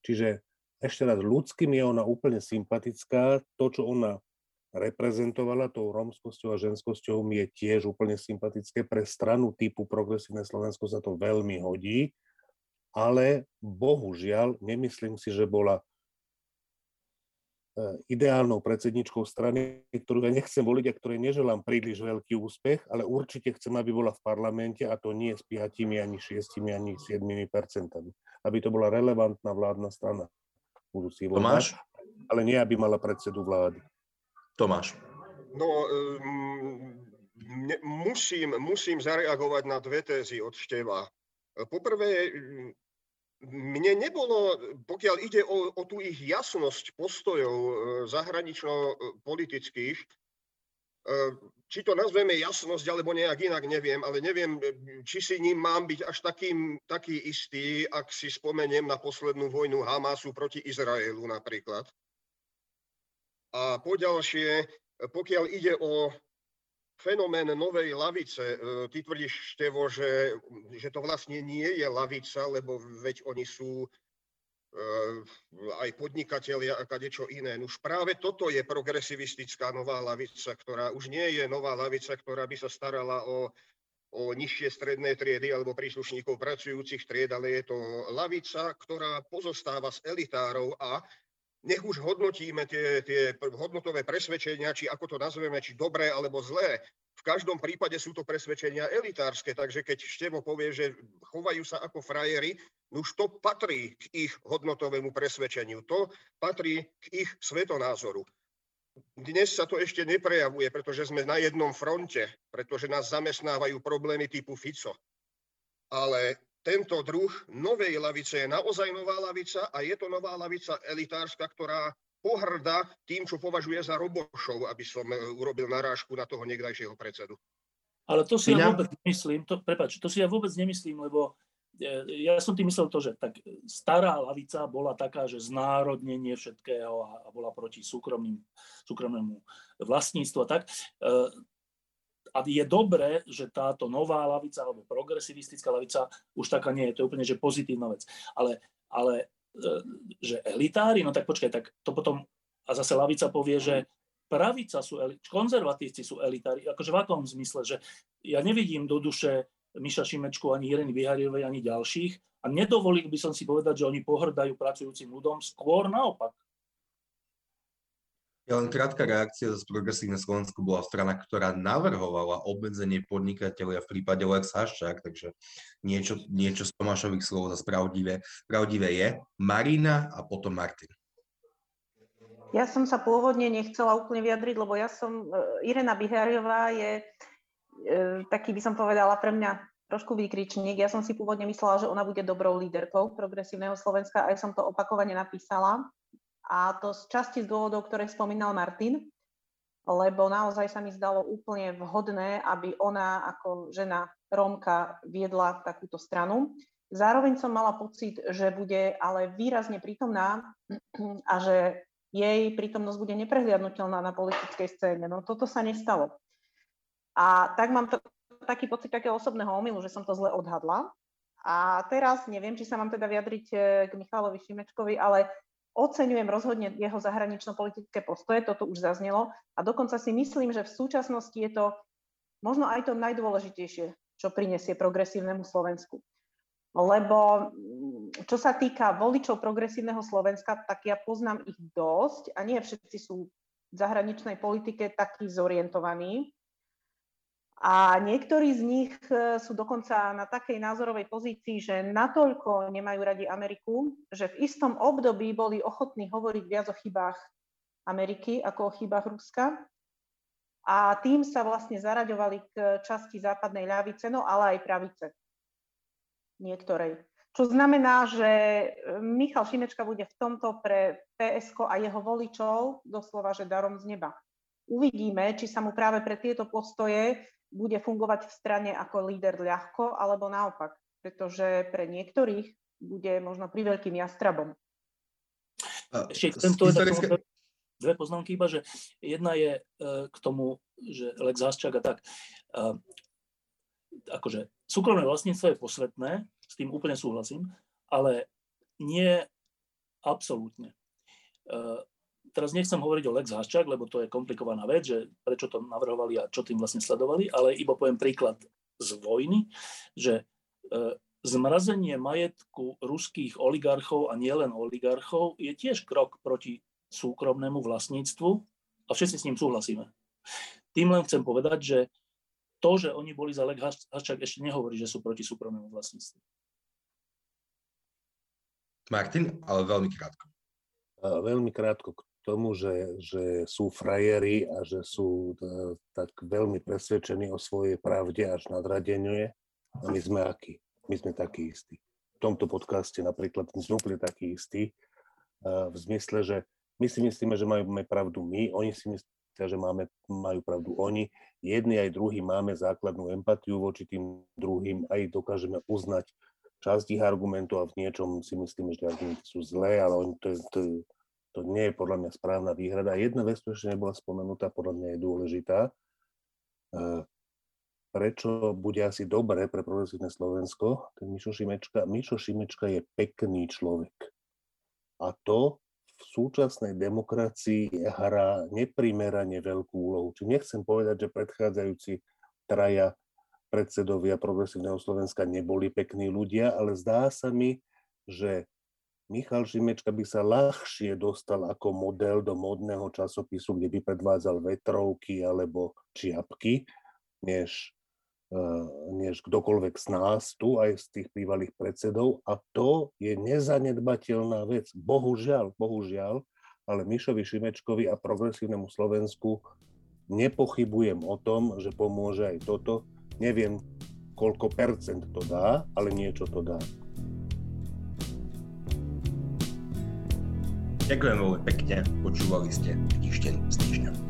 čiže ešte raz, ľudským je ona úplne sympatická. To, čo ona reprezentovala tou romskosťou a ženskosťou, mi je tiež úplne sympatické. Pre stranu typu Progresívne Slovensko sa to veľmi hodí. ale bohužiaľ nemyslím si, že bola ideálnou predsedničkou strany, ktorú ja nechcem voliť a ktorej neželám príliš veľký úspech, ale určite chcem, aby bola v parlamente a to nie s 5, ani 6, ani 7 percentami. Aby to bola relevantná vládna strana. Budú si Tomáš? Ale nie, aby mala predsedu vlády. Tomáš. No, musím, musím zareagovať na dve tézy od Števa. Poprvé, mne nebolo, pokiaľ ide o, o tú ich jasnosť postojov e, zahranično-politických, e, či to nazveme jasnosť alebo nejak inak, neviem, ale neviem, či si ním mám byť až takým, taký istý, ak si spomeniem na poslednú vojnu Hamasu proti Izraelu napríklad. A poďalšie, pokiaľ ide o fenomén novej lavice. E, ty tvrdíš, Števo, že, že to vlastne nie je lavica, lebo veď oni sú e, aj podnikatelia a kadečo iné. Už práve toto je progresivistická nová lavica, ktorá už nie je nová lavica, ktorá by sa starala o, o nižšie stredné triedy alebo príslušníkov pracujúcich tried, ale je to lavica, ktorá pozostáva z elitárov a nech už hodnotíme tie, tie hodnotové presvedčenia, či ako to nazveme, či dobré alebo zlé. V každom prípade sú to presvedčenia elitárske, takže keď Števo povie, že chovajú sa ako frajeri, no už to patrí k ich hodnotovému presvedčeniu, to patrí k ich svetonázoru. Dnes sa to ešte neprejavuje, pretože sme na jednom fronte, pretože nás zamestnávajú problémy typu Fico. Ale tento druh novej lavice je naozaj nová lavica a je to nová lavica elitárska, ktorá pohrda tým, čo považuje za robošov, aby som e, urobil narážku na toho niekdajšieho predsedu. Ale to si ja vôbec nemyslím, to, prepáč, to si ja vôbec nemyslím, lebo e, ja som tým myslel to, že tak stará lavica bola taká, že znárodnenie všetkého a, a bola proti súkromným, súkromnému vlastníctvu a tak. A je dobré, že táto nová lavica alebo progresivistická lavica už taká nie je. To je úplne že pozitívna vec. Ale, ale e, že elitári, no tak počkaj, tak to potom, a zase lavica povie, že pravica sú, konzervatívci sú elitári, akože v akom zmysle, že ja nevidím do duše Miša Šimečku, ani Ireny Vyhariovej, ani ďalších a nedovolil by som si povedať, že oni pohrdajú pracujúcim ľudom, skôr naopak. Ja len krátka reakcia z Progresívne Slovensku bola strana, ktorá navrhovala obmedzenie podnikateľia v prípade Lex Haščák, takže niečo, niečo z Tomášových slov za pravdivé, pravdivé je. Marina a potom Martin. Ja som sa pôvodne nechcela úplne vyjadriť, lebo ja som, e, Irena Bihariová je e, taký, by som povedala, pre mňa trošku výkričník. Ja som si pôvodne myslela, že ona bude dobrou líderkou progresívneho Slovenska, aj som to opakovane napísala. A to z časti z dôvodov, ktoré spomínal Martin, lebo naozaj sa mi zdalo úplne vhodné, aby ona ako žena Rómka viedla takúto stranu. Zároveň som mala pocit, že bude ale výrazne prítomná a že jej prítomnosť bude neprehliadnutelná na politickej scéne. No toto sa nestalo. A tak mám to, taký pocit takého osobného omylu, že som to zle odhadla. A teraz neviem, či sa mám teda vyjadriť eh, k Michalovi Šimečkovi, ale Oceňujem rozhodne jeho zahranično-politické postoje, toto už zaznelo a dokonca si myslím, že v súčasnosti je to možno aj to najdôležitejšie, čo prinesie progresívnemu Slovensku. Lebo mm, čo sa týka voličov progresívneho Slovenska, tak ja poznám ich dosť a nie všetci sú v zahraničnej politike takí zorientovaní. A niektorí z nich e, sú dokonca na takej názorovej pozícii, že natoľko nemajú radi Ameriku, že v istom období boli ochotní hovoriť viac o chybách Ameriky ako o chybách Ruska. A tým sa vlastne zaraďovali k časti západnej ľavice, no ale aj pravice. Niektorej. Čo znamená, že e, Michal Šimečka bude v tomto pre PSK a jeho voličov doslova, že darom z neba. Uvidíme, či sa mu práve pre tieto postoje bude fungovať v strane ako líder ľahko, alebo naopak, pretože pre niektorých bude možno pri veľkým jastrabom. Ešte chcem historické... dve poznámky iba, že jedna je e, k tomu, že Lex Haščák a tak. E, akože súkromné vlastníctvo je posvetné, s tým úplne súhlasím, ale nie absolútne. Teraz nechcem hovoriť o Lex Haščák, lebo to je komplikovaná vec, že prečo to navrhovali a čo tým vlastne sledovali, ale iba poviem príklad z vojny, že e, zmrazenie majetku ruských oligarchov a nielen oligarchov je tiež krok proti súkromnému vlastníctvu a všetci s ním súhlasíme. Tým len chcem povedať, že to, že oni boli za Lek Haščák, ešte nehovorí, že sú proti súkromnému vlastníctvu. Martin, ale veľmi krátko. Veľmi krátko k tomu, že, že sú frajeri a že sú e, tak veľmi presvedčení o svojej pravde až nadradenie. A my sme akí? My sme takí istí. V tomto podcaste napríklad sme úplne takí istí, v zmysle, že my si myslíme, že máme pravdu my, oni si myslia, že máme, majú pravdu oni. Jedni aj druhí máme základnú empatiu voči tým druhým, aj dokážeme uznať časť ich argumentov a v niečom si myslíme, že argumenty sú zlé, ale oni to, to, to nie je podľa mňa správna výhrada. Jedna vec, ktorá ešte nebola spomenutá, podľa mňa je dôležitá. E, prečo bude asi dobré pre progresívne Slovensko, ten Mišo Šimečka. Mišo Šimečka je pekný človek. A to v súčasnej demokracii hrá neprimerane veľkú úlohu. Či nechcem povedať, že predchádzajúci traja predsedovia progresívneho Slovenska neboli pekní ľudia, ale zdá sa mi, že Michal Šimečka by sa ľahšie dostal ako model do modného časopisu, kde by predvádzal vetrovky alebo čiapky, než, eh, než kdokoľvek z nás tu, aj z tých bývalých predsedov. A to je nezanedbateľná vec. Bohužiaľ, bohužiaľ, ale Mišovi Šimečkovi a progresívnemu Slovensku nepochybujem o tom, že pomôže aj toto, Neviem, koľko percent to dá, ale niečo to dá. Ďakujem veľmi pekne, počúvali ste Týždeň z týždňa.